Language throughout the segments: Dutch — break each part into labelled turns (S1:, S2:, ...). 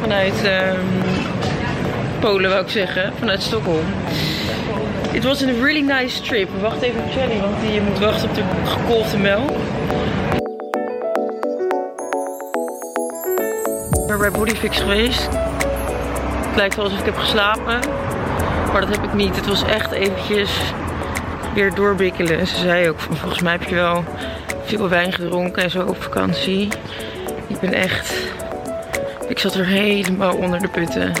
S1: Vanuit ehm, Polen wou ik zeggen, vanuit Stockholm. Het was een really nice trip. Wacht even op Jelly, want die moet wachten op de gekolfde melk. Ik ben bij Bodyfix geweest. Het lijkt wel alsof ik heb geslapen. Maar dat heb ik niet. Het was echt eventjes weer doorbikkelen. En ze zei ook, volgens mij heb je wel veel wijn gedronken en zo op vakantie. Ik ben echt... Ik zat er helemaal onder de putten.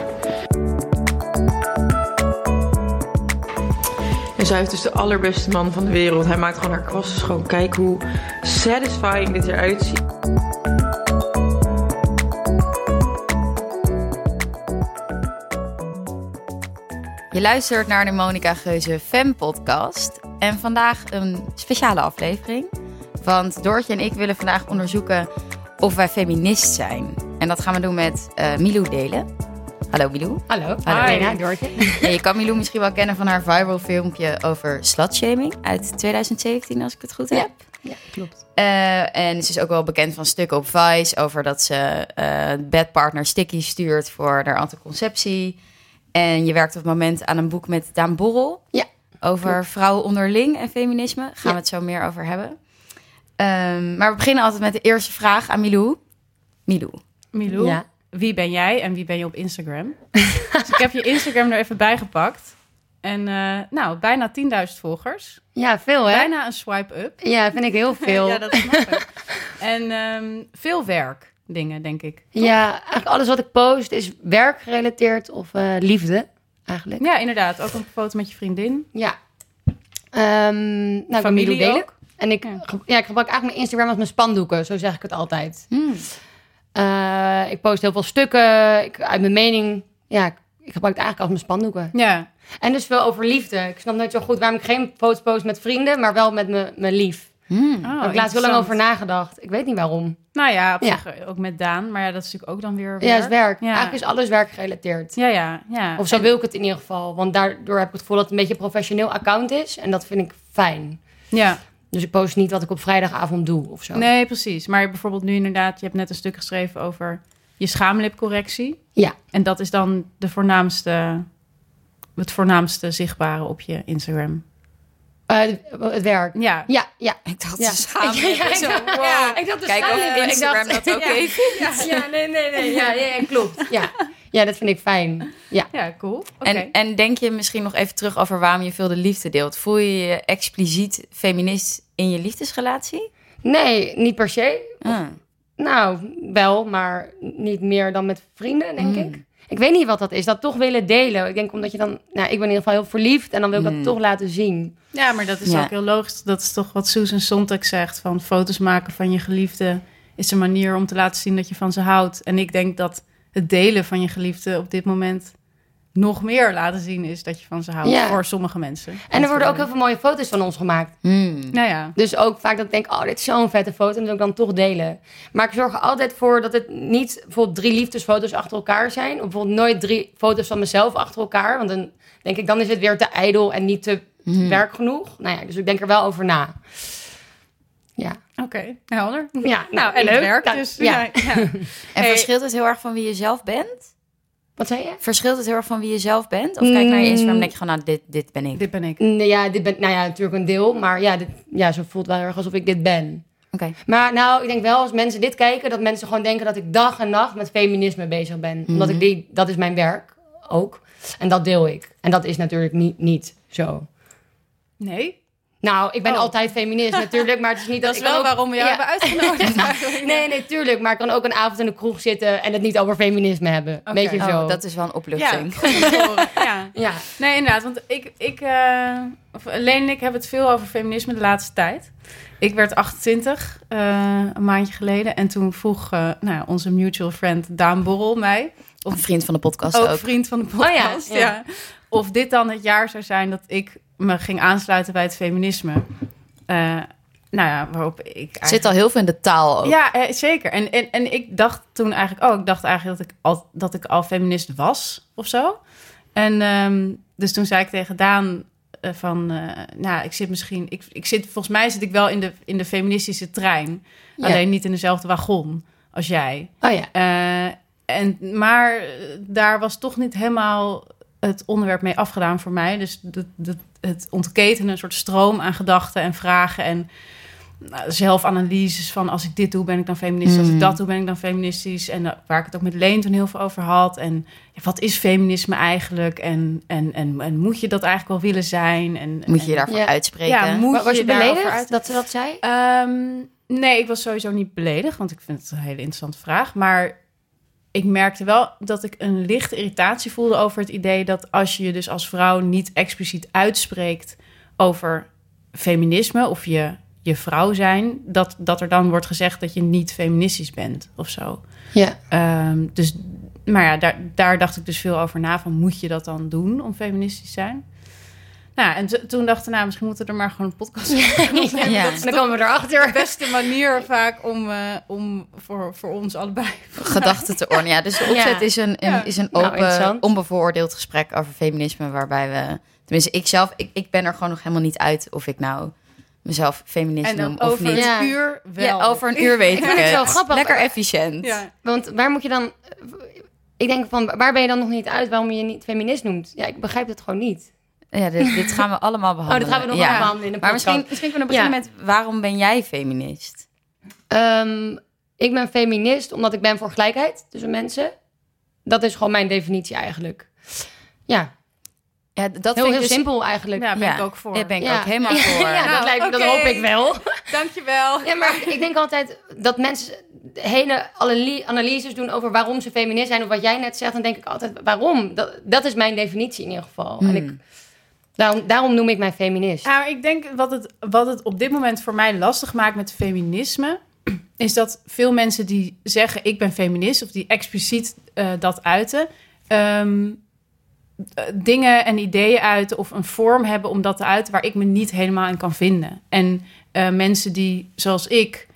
S1: En zij heeft dus de allerbeste man van de wereld. Hij maakt gewoon haar kwasten schoon. Kijk hoe satisfying dit eruit ziet.
S2: Je luistert naar de Monica Geuze Fem podcast. En vandaag een speciale aflevering. Want Doortje en ik willen vandaag onderzoeken of wij feminist zijn. En dat gaan we doen met eh, Milou Delen. Hallo Milou.
S3: Hallo.
S2: Hallo.
S3: Doortje.
S2: En je kan Milou misschien wel kennen van haar viral filmpje over slutshaming uit 2017, als ik het goed heb.
S3: Ja, klopt.
S2: Eh, en ze is ook wel bekend van stukken op Vice over dat ze eh bedpartner sticky stuurt voor haar anticonceptie. En je werkt op het moment aan een boek met Daan Borrel
S3: Ja.
S2: over vrouwen onderling en feminisme. Gaan
S3: Ja.
S2: we het zo meer over hebben. Ehm, maar we beginnen altijd met de eerste vraag aan Milou. Milou.
S4: Milou,
S3: Ja.
S4: wie ben jij en wie ben je op Instagram? dus ik heb je Instagram er even bijgepakt. En eh, nou, bijna 10.000 volgers.
S3: Ja, veel hè?
S4: Bijna een swipe-up.
S3: Ja, vind ik heel veel.
S4: ja,
S3: ja,
S4: dat snap ik. En ehm, veel werk dingen, denk ik.
S3: eigenlijk alles wat ik post is werkgerelateerd of eh, liefde, eigenlijk.
S4: Ja, inderdaad. Ook een foto met je vriendin.
S3: Ja. Ehm nou, ik
S4: Familie
S3: Delen.
S4: ook?
S3: En ik,
S4: Ja.
S3: ja, ik gebruik eigenlijk mijn Instagram als mijn spandoeken, zo zeg ik het altijd.
S2: Hmm.
S3: Eh, ik post heel veel stukken, ik, uit mijn mening. Ja, ik, ik gebruik het eigenlijk als mijn spandoeken.
S4: Ja,
S3: En dus veel over liefde. Ik snap nooit zo goed waarom ik geen foto's post met vrienden, maar wel met mijn mijn lief.
S2: Hmm.
S4: oh,
S3: Daar heb ik laatst heel lang over nagedacht. Ik weet niet waarom.
S4: Nou ja, op
S3: Ja.
S4: zich ook met Daan. Maar ja, dat is natuurlijk ook dan weer
S3: Ja,
S4: werk.
S3: het is werk.
S4: Ja.
S3: Eigenlijk is alles werkgerelateerd.
S4: Ja, ja, ja.
S3: Of zo wil ik het in ieder geval. Want daardoor heb ik het gevoel dat het een beetje een professioneel account is. En dat vind ik fijn.
S4: Ja,
S3: Dus ik post niet wat ik op vrijdagavond doe of zo.
S4: nee, precies. Maar bijvoorbeeld nu inderdaad, je hebt net een stuk geschreven over je schaamlipcorrectie.
S3: Ja.
S4: En dat is dan de voornaamste, het voornaamste zichtbare op je Instagram.
S3: Eh, het werk.
S4: Ja,
S3: Ja, ja.
S2: Ik dacht,
S3: Ja.
S2: schamen.
S3: Ja, ja,
S2: Zo,
S3: ja.
S2: wow.
S3: Ja, ik dacht de
S2: Kijk.
S3: Ik
S2: Instagram
S3: dacht-
S2: dat ook
S3: ja. Ja, nee, nee, nee. Ja, ja, ja, klopt. Ja. Ja, dat vind ik fijn. Ja.
S4: ja cool. Oké.
S2: En, en denk je misschien nog even terug over waarom je veel de liefde deelt? Voel je je expliciet feminist in je liefdesrelatie?
S3: Nee, niet per se.
S2: Ah.
S3: Nou, wel, maar niet meer dan met vrienden, denk
S2: Mm.
S3: ik. Ik weet niet wat dat is. Dat toch willen delen. Ik denk omdat je dan... Nou, ik ben in ieder geval heel verliefd. En dan wil ik
S2: Mm.
S3: dat toch laten zien.
S4: Ja, maar dat is
S2: Ja.
S4: ook heel logisch. Dat is toch wat Susan Sontag zegt. Van foto's maken van je geliefde is een manier om te laten zien dat je van ze houdt. En ik denk dat het delen van je geliefde op dit moment nog meer laten zien is dat je van ze houdt.
S3: Ja.
S4: Voor sommige mensen.
S3: En er worden ook heel veel mooie foto's van ons gemaakt.
S2: Hmm.
S4: Nou ja.
S3: Dus ook vaak dat ik denk, oh, dit is zo'n vette foto. En dat wil ik dan toch delen. Maar ik zorg er altijd voor dat het niet bijvoorbeeld drie liefdesfoto's achter elkaar zijn. Of bijvoorbeeld nooit drie foto's van mezelf achter elkaar. Want dan denk ik, dan is het weer te ijdel en niet te
S2: Hmm.
S3: werk genoeg. Nou ja, dus ik denk er wel over na. Ja.
S4: Oké, helder.
S3: Ja,
S4: Nou, en
S3: leuk.
S4: het werkt
S3: Nou,
S4: dus.
S3: Ja.
S4: Ja. ja.
S2: En
S4: Hey.
S2: verschilt het heel erg van wie je zelf bent?
S3: Wat zei je?
S2: Verschilt het heel erg van wie je zelf bent? Of kijk naar je Instagram en denk je gewoon, nou, dit, dit ben ik.
S4: Dit ben ik.
S3: Nee, ja, dit ben, nou ja, natuurlijk een deel. Maar ja, dit, ja, zo voelt wel heel erg alsof ik dit ben.
S2: Oké.
S3: Maar nou, ik denk wel als mensen dit kijken, dat mensen gewoon denken dat ik dag en nacht met feminisme bezig ben. Omdat ik die, dat is mijn werk ook. En dat deel ik. En dat is natuurlijk niet, niet zo.
S4: Nee.
S3: Nou, ik ben
S4: Oh.
S3: altijd feminist natuurlijk, maar het is niet
S4: Dat
S3: dat,
S4: is wel
S3: ook-
S4: waarom we jou
S3: Ja.
S4: hebben uitgenodigd.
S3: Nee, nee, tuurlijk. Maar ik kan ook een avond in de kroeg zitten en het niet over feminisme hebben.
S4: Oké.
S3: Weet je zo.
S2: Oh, dat is wel een opluchting.
S4: ja.
S3: Ja.
S4: Nee, inderdaad. Want ik, ik eh, of Leen en ik hebben het veel over feminisme de laatste tijd. Ik werd 28 eh, een maandje geleden. En toen vroeg eh, nou, onze mutual friend Daan Borrel mij...
S2: Een vriend van de podcast
S4: ook
S2: ook.
S4: vriend van de podcast,
S3: Oh ja, ja.
S4: ja. Of dit dan het jaar zou zijn dat ik me ging aansluiten bij het feminisme. Eh, nou ja, waarop ik eigenlijk...
S2: Zit al heel veel in de taal ook.
S4: Ja, eh, zeker. En, en, en ik dacht toen eigenlijk, oh, ik dacht eigenlijk dat ik al, dat ik al feminist was of zo. En ehm, dus toen zei ik tegen Daan eh, van, nou, ik zit misschien, ik, ik zit, volgens mij zit ik wel in de, in de feministische trein,
S3: Ja.
S4: alleen niet in dezelfde wagon als jij.
S3: Oh ja.
S4: En, maar daar was toch niet helemaal het onderwerp mee afgedaan voor mij. Dus de, de, het ontketenen, een soort stroom aan gedachten en vragen en nou, zelfanalyses van als ik dit doe ben ik dan feministisch, als ik
S2: Mm.
S4: dat doe ben ik dan feministisch. En uh, waar ik het ook met Leen toen heel veel over had. En ja, wat is feminisme eigenlijk? En, en, en, en moet je dat eigenlijk wel willen zijn? En,
S2: Moet je daarvoor
S3: Ja.
S2: uitspreken?
S4: Ja, moet
S3: Was je beledigd
S4: uit-
S3: dat ze dat zei?
S4: Ehm, nee, ik was sowieso niet beledigd, want ik vind het een hele interessante vraag. Maar ik merkte wel dat ik een lichte irritatie voelde over het idee dat als je je dus als vrouw niet expliciet uitspreekt over feminisme of je, je vrouw zijn, dat, dat er dan wordt gezegd dat je niet feministisch bent of zo.
S3: Ja.
S4: Ehm, dus, maar ja, daar, daar dacht ik dus veel over na. Van moet je dat dan doen om feministisch te zijn? Nou, en to- toen dachten we, nou, misschien moeten we er maar gewoon een podcast over.
S2: Ja.
S4: Dat is
S3: Dan komen we erachter.
S4: de beste manier vaak om, eh, om voor, voor ons allebei.
S2: gedachten te ordenen. Ja, dus de opzet
S3: Ja.
S2: is een, een- is een
S3: Nou,
S2: open, onbevooroordeeld gesprek over feminisme, waarbij we, tenminste, ik zelf, ik, ik ben er gewoon nog helemaal niet uit of ik nou mezelf feminist
S4: En
S2: noem of
S4: over
S2: niet.
S4: een
S3: Ja.
S4: uur wel.
S2: Ja, over een uur weet ik,
S3: Ik vind het
S2: het.
S3: zo grappig.
S2: Lekker efficiënt.
S4: Ja.
S3: Want waar moet je dan... Ik denk van, waar ben je dan nog niet uit waarom je je niet feminist noemt? Ja, ik begrijp het gewoon niet.
S2: Ja, dit, dit gaan we allemaal
S3: Oh,
S2: behandelen.
S3: dat gaan we nog
S2: ja.
S3: wel behandelen in de
S2: Maar
S3: podcast.
S2: misschien, misschien kunnen we beginnen met waarom ben jij feminist?
S3: Ehm, ik ben feminist omdat ik ben voor gelijkheid tussen mensen. Dat is gewoon mijn definitie eigenlijk. Ja,
S2: Ja, dat
S3: heel,
S2: vind
S3: heel
S2: ik dus,
S3: simpel eigenlijk.
S4: Ja, ben
S2: ja,
S4: ik ook voor.
S2: Daar ben ik
S3: Ja.
S2: ook helemaal voor.
S3: Ja,
S4: Nou,
S3: dat, lijkt, dat
S4: oké.
S3: hoop ik wel.
S4: Dankjewel.
S3: Ja, maar ik denk altijd dat mensen hele analy- analyses doen over waarom ze feminist zijn. Of wat jij net zegt, dan denk ik altijd, waarom? Dat, dat is mijn definitie in ieder geval. En ik, daarom, daarom noem ik mij feminist.
S4: Maar ik denk wat het, wat het op dit moment voor mij lastig maakt met feminisme... is dat veel mensen die zeggen ik ben feminist... of die expliciet eh, dat uiten... ehm, eh, dingen en ideeën uiten of een vorm hebben om dat te uiten... waar ik me niet helemaal in kan vinden. En eh, mensen die, zoals ik...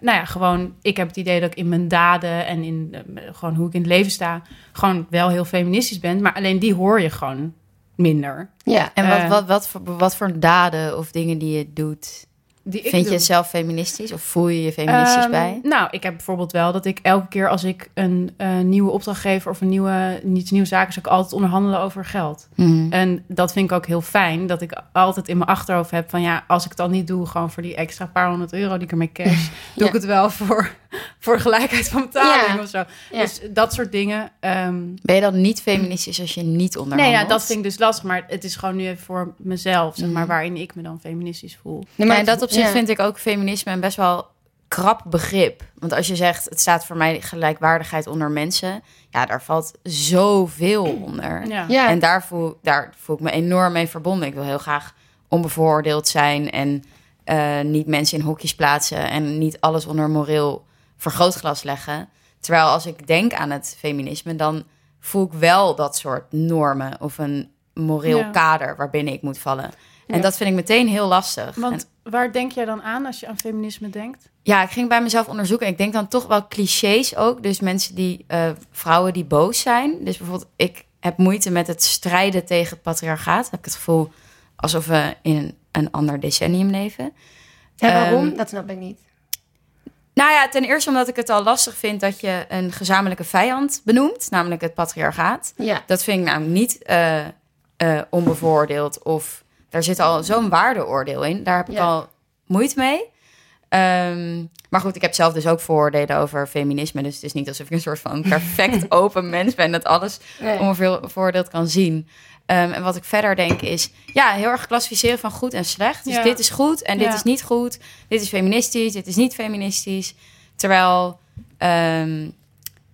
S4: nou ja, gewoon, ik heb het idee dat ik in mijn daden en in gewoon hoe ik in het leven sta, gewoon wel heel feministisch ben, maar alleen die hoor je gewoon minder.
S3: Ja,
S2: En wat,
S4: Eh.
S2: wat, wat, voor, wat voor daden of dingen die je doet,
S4: Die ik
S2: vind je
S4: doe.
S2: jezelf feministisch of voel je je feministisch
S4: Ehm,
S2: bij?
S4: Nou, ik heb bijvoorbeeld wel dat ik elke keer als ik een eh, nieuwe opdrachtgever of een nieuwe, niet nieuwe zaak is, ook altijd onderhandelen over geld.
S2: Mhm.
S4: En dat vind ik ook heel fijn, dat ik altijd in mijn achterhoofd heb van ja, als ik het dan niet doe, gewoon voor die extra paar honderd euro die ik ermee cash, doe ik het wel voor, voor gelijkheid van betaling
S3: Ja.
S4: of zo.
S3: Ja.
S4: Dus dat soort dingen. ehm,
S2: Ben je dan niet feministisch als je niet
S4: nee,
S2: onderhandelt?
S4: ja, dat vind ik dus lastig, maar het is gewoon nu even voor mezelf, zeg maar,
S2: Mhm.
S4: waarin ik me dan feministisch voel.
S3: Nee,
S2: Maar in dat opzicht
S3: ja.
S2: vind ik ook feminisme een best wel krap begrip. Want als je zegt, het staat voor mij gelijkwaardigheid onder mensen... ja, daar valt zoveel onder.
S4: Ja.
S3: Ja.
S2: En daar voel, daar voel ik me enorm mee verbonden. Ik wil heel graag onbevooroordeeld zijn... en eh, niet mensen in hokjes plaatsen... en niet alles onder moreel vergrootglas leggen. Terwijl als ik denk aan het feminisme... dan voel ik wel dat soort normen... of een moreel
S4: Ja.
S2: kader waarbinnen ik moet vallen. En
S4: Ja.
S2: dat vind ik meteen heel lastig. En-
S4: Want waar denk jij dan aan als je aan feminisme denkt?
S2: ja, ik ging bij mezelf onderzoeken. Ik denk dan toch wel clichés ook. Dus mensen die, eh, vrouwen die boos zijn. Dus bijvoorbeeld, ik heb moeite met het strijden tegen het patriarchaat. Ik heb het gevoel alsof we in een, een ander decennium leven.
S3: Ja, waarom?
S2: Ehm,
S3: dat snap ik niet.
S2: Nou ja, ten eerste omdat ik het al lastig vind dat je een gezamenlijke vijand benoemt, namelijk het patriarchaat.
S3: Ja.
S2: Dat vind ik namelijk niet eh, eh, onbevooroordeeld of daar zit al zo'n waardeoordeel in. Daar heb ik
S3: Ja.
S2: al moeite mee. Ehm, maar goed, ik heb zelf dus ook vooroordelen over feminisme. Dus het is niet alsof ik een soort van perfect open mens ben dat alles
S3: Nee.
S2: onbevooroordeeld kan zien. Ehm, en wat ik verder denk is, ja, heel erg klassificeren van goed en slecht. Dus
S4: Ja.
S2: dit is goed en dit
S4: Ja.
S2: is niet goed. Dit is feministisch, dit is niet feministisch. Terwijl, ehm,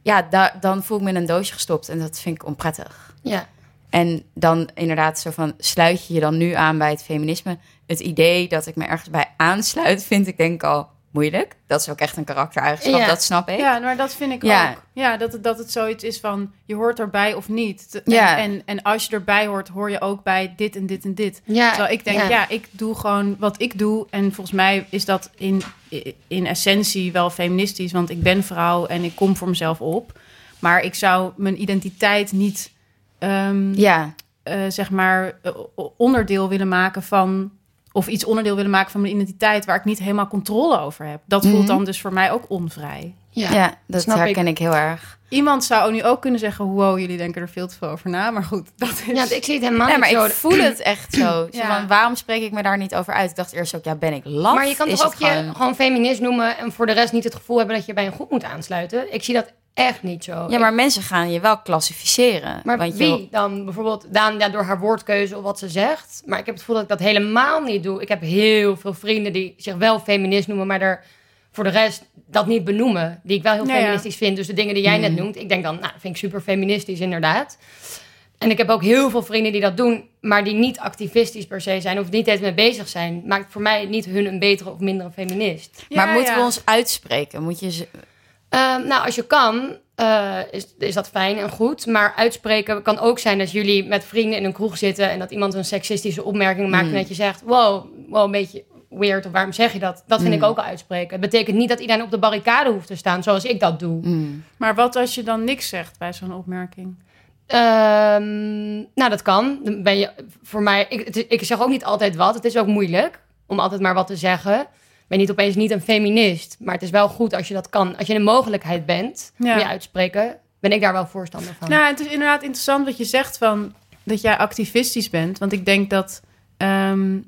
S2: ja, da- dan voel ik me in een doosje gestopt en dat vind ik onprettig.
S3: Ja.
S2: En dan inderdaad zo van, sluit je je dan nu aan bij het feminisme? Het idee dat ik me ergens bij aansluit, vind ik denk ik al moeilijk. Dat is ook echt een karaktereigenschap,
S3: Ja.
S2: dat snap ik.
S4: Ja, maar dat vind ik
S2: Ja.
S4: ook. Ja, dat het, dat het zoiets is van je hoort erbij of niet. Te-
S2: Ja.
S4: En, en, en als je erbij hoort, hoor je ook bij dit en dit en dit.
S3: Ja.
S4: Terwijl ik denk,
S3: ja.
S4: ja. ik doe gewoon wat ik doe. En volgens mij is dat in, in essentie wel feministisch. Want ik ben vrouw en ik kom voor mezelf op. Maar ik zou mijn identiteit niet, ehm,
S2: Ja,
S4: eh, zeg maar, eh, onderdeel willen maken van of iets onderdeel willen maken van mijn identiteit waar ik niet helemaal controle over heb. Dat voelt
S2: Mhm.
S4: dan dus voor mij ook onvrij.
S2: Ja, dat
S3: snap
S2: herken ik. heel erg.
S4: Iemand zou nu ook kunnen zeggen: Wow, jullie denken er veel te veel over na. Maar goed, dat is.
S3: Ja, ik zie het helemaal
S2: Nee, maar
S3: niet zo.
S2: ik voel het echt zo. Van, waarom spreek ik me daar niet over uit? Ik dacht eerst ook, ja, ben ik laf?
S3: Maar je kan toch ook je
S2: gewoon-
S3: gewoon feminist noemen en voor de rest niet het gevoel hebben dat je bij een groep moet aansluiten. Ik zie dat echt niet zo.
S2: Ja, maar mensen gaan je wel klassificeren.
S3: Maar
S2: want
S3: wie
S2: Je,
S3: dan? Bijvoorbeeld Daan ja, door haar woordkeuze of wat ze zegt. Maar ik heb het gevoel dat ik dat helemaal niet doe. Ik heb heel veel vrienden die zich wel feminist noemen, maar er voor de rest dat niet benoemen. Die ik wel heel
S4: ja.
S3: feministisch vind. Dus de dingen die jij net noemt, ik denk dan, nou, dat vind ik super feministisch inderdaad. En ik heb ook heel veel vrienden die dat doen, maar die niet activistisch per se zijn of niet eens mee bezig zijn. Maakt voor mij niet hun een betere of mindere feminist.
S2: maar moeten
S4: ja.
S2: we ons uitspreken? Moet je
S3: Ehm, nou, als je kan, eh, is, is dat fijn en goed. Maar uitspreken kan ook zijn dat jullie met vrienden in een kroeg zitten... en dat iemand een seksistische opmerking maakt... en dat je zegt, wow, wow, een beetje weird, of waarom zeg je dat? Dat vind ik ook al uitspreken. Het betekent niet dat iedereen op de barricade hoeft te staan, zoals ik dat doe.
S2: Hmm.
S4: Maar wat als je dan niks zegt bij zo'n opmerking?
S3: Ehm, nou, dat kan. Dan ben je voor mij... Ik, het ik zeg ook niet altijd wat. Het is ook moeilijk om altijd maar wat te zeggen. Ik ben niet opeens niet een feminist. Maar het is wel goed als je dat kan. Als je een mogelijkheid bent
S4: Ja.
S3: om je uitspreken... ben ik daar wel voorstander van.
S4: Nou, het is inderdaad interessant wat je zegt van dat jij activistisch bent. Want ik denk dat, ehm,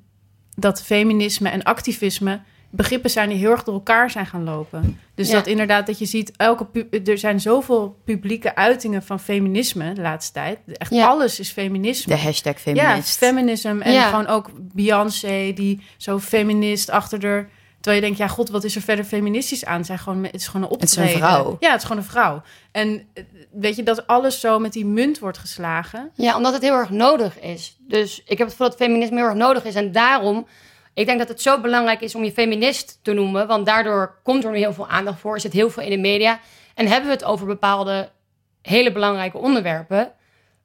S4: dat feminisme en activisme begrippen zijn die heel erg door elkaar zijn gaan lopen. Dus
S3: Ja.
S4: dat inderdaad dat je ziet, elke er zijn zoveel publieke uitingen van feminisme de laatste tijd. Echt
S3: Ja.
S4: alles is feminisme.
S2: de hashtag feminist?
S4: Ja, feminism. En
S3: Ja.
S4: gewoon ook Beyoncé, die zo feminist achter de... Terwijl je denkt, ja, god, wat is er verder feministisch aan? Zij gewoon, het is gewoon een
S2: Het is een
S4: optreden.
S2: vrouw.
S4: Ja, het is gewoon een vrouw. En eh, weet je, dat alles zo met die munt wordt geslagen.
S3: Ja, omdat het heel erg nodig is. Dus ik heb het gevoel dat feminisme heel erg nodig is. En daarom, ik denk dat het zo belangrijk is om je feminist te noemen. Want daardoor komt er nu heel veel aandacht voor. Er zit heel veel in de media. En hebben we het over bepaalde hele belangrijke onderwerpen.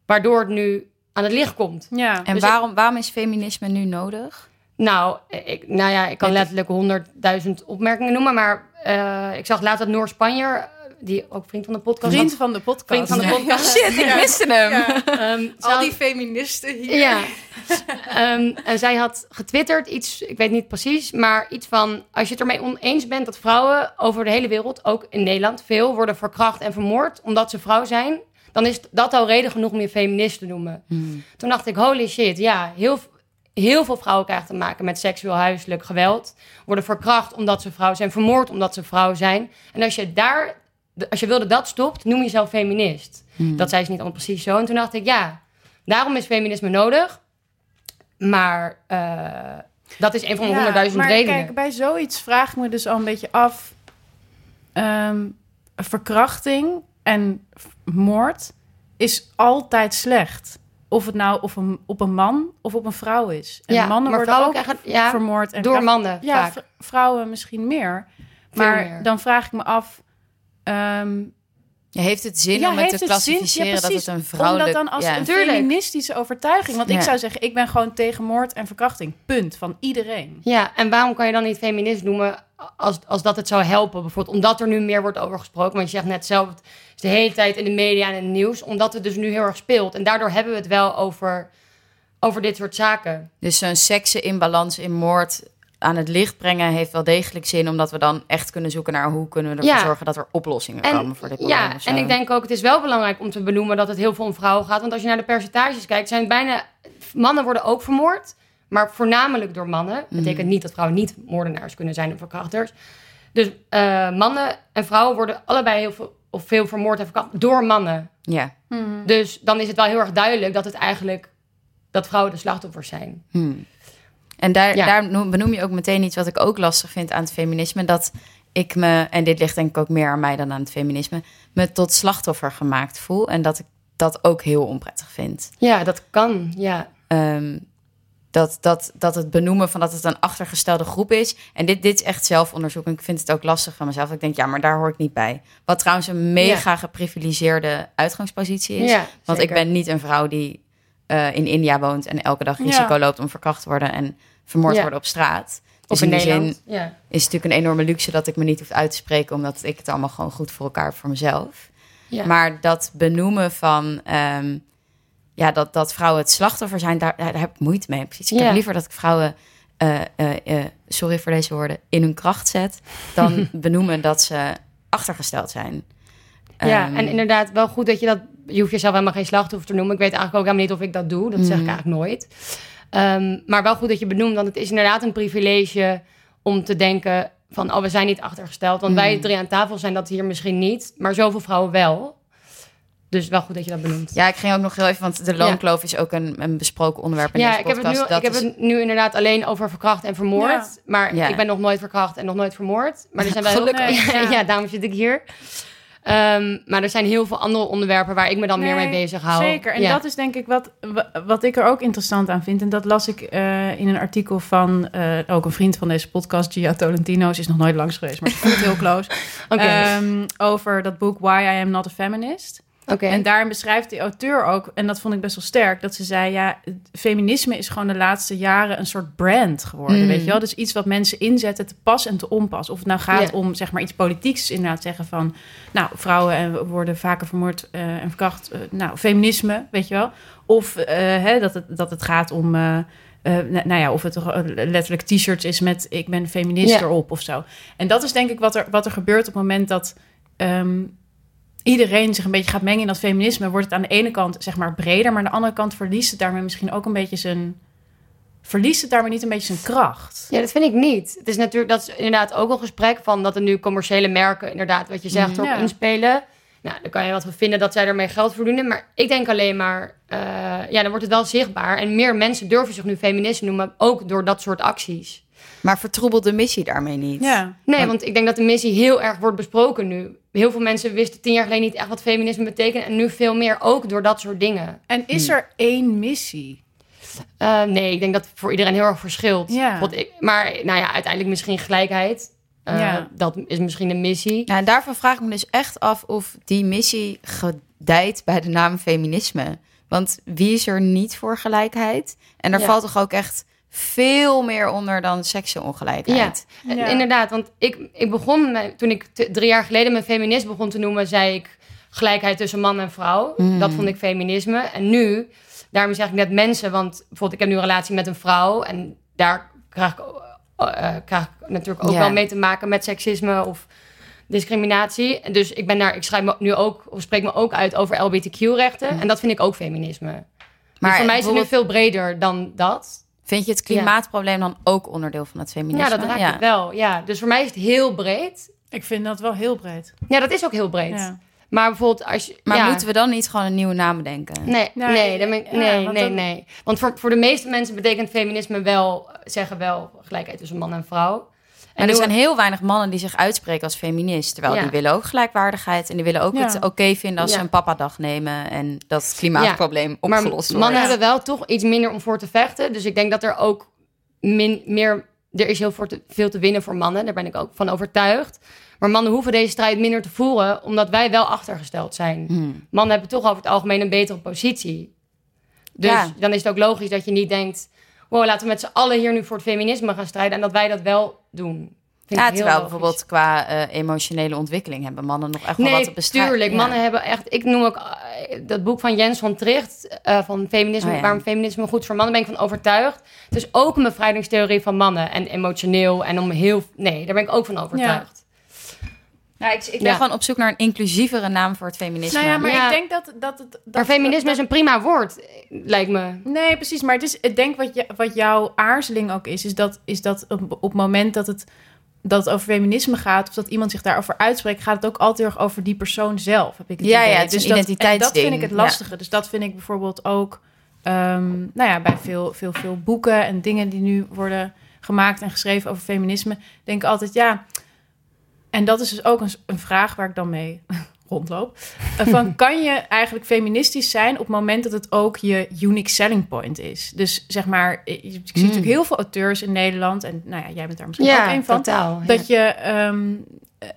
S3: Waardoor het nu aan het licht komt.
S4: Ja.
S2: En
S3: Dus
S2: waarom, waarom is feminisme nu nodig?
S3: Nou, ik, nou ja, ik kan letterlijk honderdduizend opmerkingen noemen. Maar eh, ik zag laatst dat Noor Spanjer, die ook vriend van de podcast
S4: Vriend van de podcast.
S3: Vriend van de podcast.
S2: Shit, ik miste hem.
S3: Ehm,
S4: Al
S3: had-
S4: die feministen hier.
S3: Ja. Ehm, en zij had getwitterd iets, ik weet niet precies, maar iets van: als je het ermee oneens bent dat vrouwen over de hele wereld, ook in Nederland, veel worden verkracht en vermoord omdat ze vrouw zijn, dan is dat al reden genoeg om je feminist te noemen. Toen dacht ik: holy shit, ja, heel, heel veel vrouwen krijgen te maken met seksueel huiselijk geweld, worden verkracht omdat ze vrouw zijn, vermoord omdat ze vrouw zijn. En als je daar, als je wilde dat stopt, noem jezelf feminist. Dat zei ze niet allemaal precies zo. En toen dacht ik: ja, daarom is feminisme nodig. Maar eh, dat is een van de
S4: Ja,
S3: honderdduizend
S4: maar
S3: redenen.
S4: Kijk, bij zoiets vraag ik me dus al een beetje af. ehm, verkrachting en moord is altijd slecht. Of het nou op een, op een man of op een vrouw is. En
S3: Ja,
S4: mannen
S3: maar
S4: worden ook
S3: krijgen- ja,
S4: vermoord. En
S3: door mannen
S4: Ja,
S3: vaak.
S4: vrouwen misschien meer.
S3: Veel
S4: Maar
S3: meer.
S4: dan vraag ik me af... ehm,
S2: Heeft het zin
S4: ja,
S2: om het te
S4: het
S2: klassificeren dat het een vrouwelijk...
S4: Om dat dan als
S2: ja.
S4: een
S3: Tuurlijk.
S4: feministische overtuiging. Want ik zou zeggen, ik ben gewoon tegen moord en verkrachting. Punt. Van iedereen.
S3: Ja, en waarom kan je dan niet feminist noemen als, als dat het zou helpen? Bijvoorbeeld omdat er nu meer wordt over gesproken. Want je zegt net zelf, de hele tijd in de media en in het nieuws. Omdat het dus nu heel erg speelt. En daardoor hebben we het wel over, over dit soort zaken.
S2: Dus zo'n seksen in moord aan het licht brengen heeft wel degelijk zin, omdat we dan echt kunnen zoeken naar hoe kunnen we ervoor
S3: Ja.
S2: zorgen dat er oplossingen komen voor dit probleem.
S3: ja, en ik denk ook, het is wel belangrijk om te benoemen dat het heel veel om vrouwen gaat. Want als je naar de percentages kijkt, zijn bijna... Mannen worden ook vermoord, maar voornamelijk door mannen. Dat
S2: Mhm.
S3: betekent niet dat vrouwen niet moordenaars kunnen zijn of verkrachters. Dus eh, mannen en vrouwen worden allebei heel veel, of veel vermoord en verkracht door mannen.
S2: Ja.
S3: Dus dan is het wel heel erg duidelijk dat het eigenlijk... dat vrouwen de slachtoffers zijn.
S2: Hmm. En daar,
S3: Ja.
S2: daar noem- benoem je ook meteen iets wat ik ook lastig vind aan het feminisme. Dat ik me, en dit ligt denk ik ook meer aan mij dan aan het feminisme, me tot slachtoffer gemaakt voel. En dat ik dat ook heel onprettig vind.
S3: Ja, dat kan, ja.
S2: Ehm, dat, dat, dat het benoemen van dat het een achtergestelde groep is. En dit, dit is echt zelfonderzoek. En ik vind het ook lastig van mezelf. Ik denk, ja, maar daar hoor ik niet bij. Wat trouwens een mega geprivilegeerde uitgangspositie is.
S3: Ja,
S2: Want
S3: zeker.
S2: ik ben niet een vrouw die eh, in India woont en elke dag risico
S4: Ja.
S2: loopt om verkracht te worden en vermoord te worden op straat.
S3: Of
S2: Dus
S3: in
S2: in die zin is het natuurlijk een enorme luxe dat ik me niet hoef uit te spreken, omdat ik het allemaal gewoon goed voor elkaar heb voor mezelf.
S3: Ja.
S2: Maar dat benoemen van ehm, ja, dat, dat vrouwen het slachtoffer zijn, daar, daar heb ik moeite mee. Precies. Ik
S3: Ja.
S2: heb liever dat ik vrouwen eh, eh, eh, sorry voor deze woorden, in hun kracht zet, dan benoemen dat ze achtergesteld zijn.
S3: Ja,
S2: Ehm,
S3: en inderdaad wel goed dat je dat... Je hoeft jezelf helemaal geen slachtoffer te noemen. Ik weet eigenlijk ook helemaal niet of ik dat doe. Dat zeg ik
S2: Mhm.
S3: eigenlijk nooit. Ehm, maar wel goed dat je benoemt, want het is inderdaad een privilege om te denken van... oh, we zijn niet achtergesteld. Want wij
S2: Mhm.
S3: drie aan tafel zijn dat hier misschien niet. Maar zoveel vrouwen wel. Dus wel goed dat je dat benoemt.
S2: Ja, ik ging ook nog heel even, want de loonkloof is ook een, een besproken onderwerp in
S3: Ja,
S2: deze
S3: ik heb, het
S2: podcast.
S3: nu, ik heb het nu inderdaad alleen over verkracht en vermoord.
S4: Ja.
S3: Maar
S2: Ja.
S3: ik ben nog nooit verkracht en nog nooit vermoord. Maar er zijn wel
S2: Gelukkig.
S3: heel...
S4: Nee,
S3: ja.
S4: ja.
S3: daarom zit ik hier. Ehm, maar er zijn heel veel andere onderwerpen waar ik me dan meer mee bezig hou.
S4: Zeker. En
S3: Ja.
S4: dat is denk ik wat, wa- wat ik er ook interessant aan vind. En dat las ik eh, in een artikel van eh, ook een vriend van deze podcast, Gia Tolentino. Ze is nog nooit langs geweest, maar ze voelt heel close. Ehm, over dat boek Why I Am Not a Feminist. En daarin beschrijft die auteur ook, en dat vond ik best wel sterk, dat ze zei: ja, feminisme is gewoon de laatste jaren een soort brand geworden.
S2: Mm.
S4: Weet je wel? Dus iets wat mensen inzetten te pas en te onpas. Of het nou gaat om zeg maar iets politieks, inderdaad zeggen van, nou, vrouwen eh, worden vaker vermoord eh, en verkracht. eh, nou, feminisme, weet je wel? Of hè, dat, het, dat het gaat om. nou ja, of het letterlijk t-shirts is met ik ben feminist
S3: Ja.
S4: erop of zo. En dat is denk ik wat er, wat er gebeurt op het moment dat ehm, iedereen zich een beetje gaat mengen in dat feminisme, wordt het aan de ene kant zeg maar breder, maar aan de andere kant verliest het daarmee misschien ook een beetje zijn. Verliest het daarmee niet een beetje zijn kracht?
S3: Ja, dat vind ik niet. Het is natuurlijk, dat is inderdaad ook een gesprek van dat er nu commerciële merken, inderdaad, wat je zegt, erop
S4: Ja.
S3: inspelen. Nou, dan kan je wat van vinden dat zij ermee geld verdienen. Maar ik denk alleen maar, eh, ja, dan wordt het wel zichtbaar. En meer mensen durven zich nu feminist te noemen, ook door dat soort acties.
S2: Maar vertroebelt de missie daarmee niet?
S4: Ja.
S3: Nee,
S2: Want-
S3: want ik denk dat de missie heel erg wordt besproken nu. Heel veel mensen wisten tien jaar geleden niet echt wat feminisme betekent. En nu veel meer, ook door dat soort dingen.
S4: En is er één missie?
S3: Eh, nee, ik denk dat het voor iedereen heel erg verschilt.
S4: Ja.
S3: Ik- maar nou ja, uiteindelijk misschien gelijkheid. Eh,
S4: Ja.
S3: Dat is misschien een missie.
S2: Ja, en daarvan vraag ik me dus echt af of die missie gedijt bij de naam feminisme. Want wie is er niet voor gelijkheid? En daar
S3: Ja.
S2: valt toch ook echt veel meer onder dan seksenongelijkheid.
S3: En
S4: Ja.
S3: Inderdaad, want ik, ik begon, toen ik t- drie jaar geleden mijn feminist begon te noemen, zei ik gelijkheid tussen man en vrouw.
S2: Mm.
S3: Dat vond ik feminisme. En nu, daarom zeg ik net mensen, want bijvoorbeeld ik heb nu een relatie met een vrouw en daar krijg ik, eh, krijg ik natuurlijk ook
S2: Ja.
S3: wel mee te maken met seksisme of discriminatie. En Dus ik ben daar, ik schrijf me nu ook, of spreek me ook uit over LBTQ-rechten. En dat vind ik ook feminisme. Maar
S2: Maar
S3: voor mij is het nu veel breder dan dat.
S2: Vind je het klimaatprobleem dan ook onderdeel van het feminisme?
S3: Ja, dat raakt het wel. Ja. Dus voor mij is het heel breed.
S4: Ik vind dat wel heel breed.
S3: Ja, dat is ook heel breed.
S4: Ja.
S3: Maar bijvoorbeeld als je...
S2: Maar
S3: ja.
S2: moeten we dan niet gewoon een nieuwe naam bedenken?
S3: Nee,
S4: Ja,
S3: nee, dan ben ik-
S4: ja,
S3: nee,
S4: want
S3: nee,
S4: dan-
S3: nee. Want voor, voor de meeste mensen betekent feminisme wel... zeggen wel gelijkheid tussen man en vrouw.
S2: En er zijn heel weinig mannen die zich uitspreken als feminist. Terwijl
S3: Ja.
S2: die willen ook gelijkwaardigheid. En die willen ook
S4: Ja.
S2: het oké vinden als
S3: Ja.
S2: ze een papadag nemen. En dat het klimaatprobleem
S3: maar
S2: opgelost wordt.
S3: mannen
S4: Ja.
S3: hebben wel toch iets minder om voor te vechten. Dus ik denk dat er ook min, meer... Er is heel veel te winnen voor mannen. Daar ben ik ook van overtuigd. Maar mannen hoeven deze strijd minder te voeren... omdat wij wel achtergesteld zijn.
S2: Hmm.
S3: Mannen hebben toch over het algemeen een betere positie. Dus dan is het ook logisch dat je niet denkt... wow, laten we met z'n allen hier nu voor het feminisme gaan strijden... en dat wij dat wel doen. Vind
S2: Ja,
S3: ik heel
S2: terwijl
S3: logisch.
S2: bijvoorbeeld qua eh, emotionele ontwikkeling hebben mannen nog echt wel wat te
S3: Nee,
S2: bestrijden.
S3: tuurlijk.
S2: Ja.
S3: Mannen hebben echt... Ik noem ook eh, dat boek van Jens van Tricht... eh, van feminisme,
S2: Oh ja.
S3: waarom feminisme goed is voor mannen... ben ik van overtuigd. Het is ook een bevrijdingstheorie van mannen. En emotioneel en om heel... Nee, daar ben ik ook van overtuigd.
S2: Ja, ik, ik ben
S3: Ja.
S2: gewoon op zoek naar een inclusievere naam voor het feminisme.
S4: Nou ja, maar
S3: Ja.
S4: ik denk dat, dat het... Dat,
S3: maar feminisme
S4: dat-
S3: is een prima woord, lijkt me.
S4: Nee, precies. Maar het is, ik denk wat, je, wat jouw aarzeling ook is, is dat, is dat op, op het moment dat het, dat het over feminisme gaat, of dat iemand zich daarover uitspreekt, gaat het ook altijd erg over die persoon zelf. Heb ik het
S2: Ja,
S4: idee.
S2: ja, het is een
S4: dat, en dat vind ik het lastige. Dus dat vind ik bijvoorbeeld ook, ehm, nou ja, bij veel, veel, veel boeken en dingen die nu worden gemaakt en geschreven over feminisme, denk ik altijd, ja. En dat is dus ook een, een vraag waar ik dan mee rondloop. Eh, Van kan je eigenlijk feministisch zijn op het moment dat het ook je unique selling point is? Dus zeg maar, ik, zie natuurlijk heel veel auteurs in Nederland en nou ja, jij bent daar misschien ook een van.
S3: totaal. ja.
S4: Dat je ehm,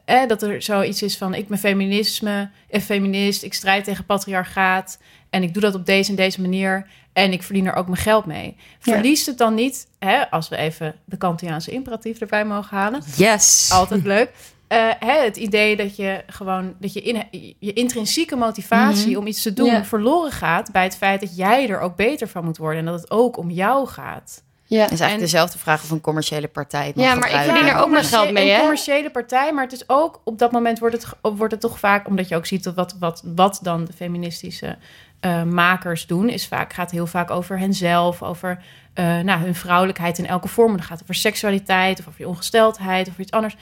S4: eh, dat er zoiets is van ik ben feminisme, een feminist, ik strijd tegen patriarchaat en ik doe dat op deze en deze manier en ik verdien er ook mijn geld mee.
S3: Ja.
S4: Verliest het dan niet, hè, als we even de Kantiaanse imperatief erbij mogen halen,
S2: Yes.
S4: altijd leuk. Eh, hè, het idee dat je gewoon dat je, in, je intrinsieke motivatie
S2: Mhm.
S4: om iets te doen verloren gaat bij het feit dat jij er ook beter van moet worden en dat het ook om jou gaat.
S3: Ja.
S2: Dat is eigenlijk
S4: En-
S2: dezelfde vraag of een commerciële partij
S3: Ja, maar ik verdien er ook mijn geld mee,
S4: Een
S3: hè?
S4: commerciële partij, maar het is ook op dat moment wordt het, wordt het toch vaak, omdat je ook ziet dat wat, wat, wat dan de feministische eh, makers doen, is vaak, gaat heel vaak over henzelf, over eh, nou, hun vrouwelijkheid in elke vorm. En dan gaat het over seksualiteit of over je ongesteldheid of iets anders.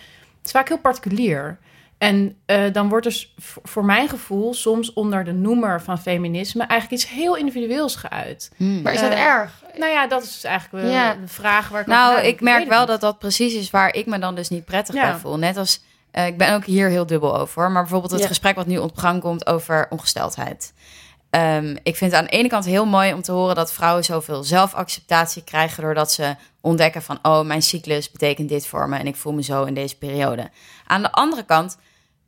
S4: Het is vaak heel particulier. En eh, dan wordt dus voor mijn gevoel soms onder de noemer van feminisme eigenlijk iets heel individueels geuit.
S2: Hmm.
S3: Maar is dat
S4: Eh,
S3: erg?
S4: Nou ja, dat is dus eigenlijk
S3: Ja.
S4: de vraag waar ik
S2: Nou, ik merk wel dat dat precies is waar ik me dan dus niet prettig
S4: Ja.
S2: bij voel. Net als, eh, ik ben ook hier heel dubbel over. Maar bijvoorbeeld het
S3: Ja.
S2: gesprek wat nu op gang komt over ongesteldheid. Ehm, ik vind het aan de ene kant heel mooi om te horen dat vrouwen zoveel zelfacceptatie krijgen doordat ze ontdekken van, oh, mijn cyclus betekent dit voor me en ik voel me zo in deze periode. Aan de andere kant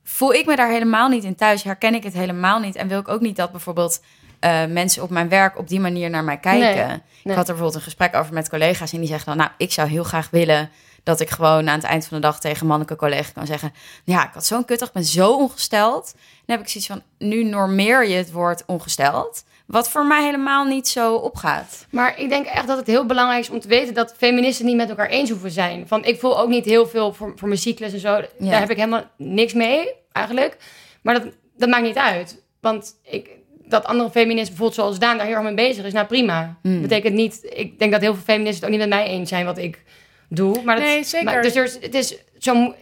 S2: voel ik me daar helemaal niet in thuis, herken ik het helemaal niet en wil ik ook niet dat bijvoorbeeld eh, mensen op mijn werk op die manier naar mij kijken.
S3: nee.
S2: Ik had er bijvoorbeeld een gesprek over met collega's en die zeggen dan, nou, ik zou heel graag willen dat ik gewoon aan het eind van de dag tegen mannelijke collega kan zeggen, ja, ik had zo'n kutdag, ik ben zo ongesteld. Dan heb ik zoiets van, nu normeer je het woord ongesteld, wat voor mij helemaal niet zo opgaat.
S3: Maar ik denk echt dat het heel belangrijk is om te weten dat feministen niet met elkaar eens hoeven zijn. Van ik voel ook niet heel veel voor, voor mijn cyclus en zo. Daar heb ik helemaal niks mee, eigenlijk. Maar dat, dat maakt niet uit. Want ik, dat andere feministen, bijvoorbeeld zoals Daan, daar heel erg mee bezig is, nou prima.
S2: Hmm.
S3: Betekent niet, ik denk dat heel veel feministen het ook niet met mij eens zijn wat ik doe. Maar dat,
S4: Nee, zeker.
S3: maar- dus er is, het is zo,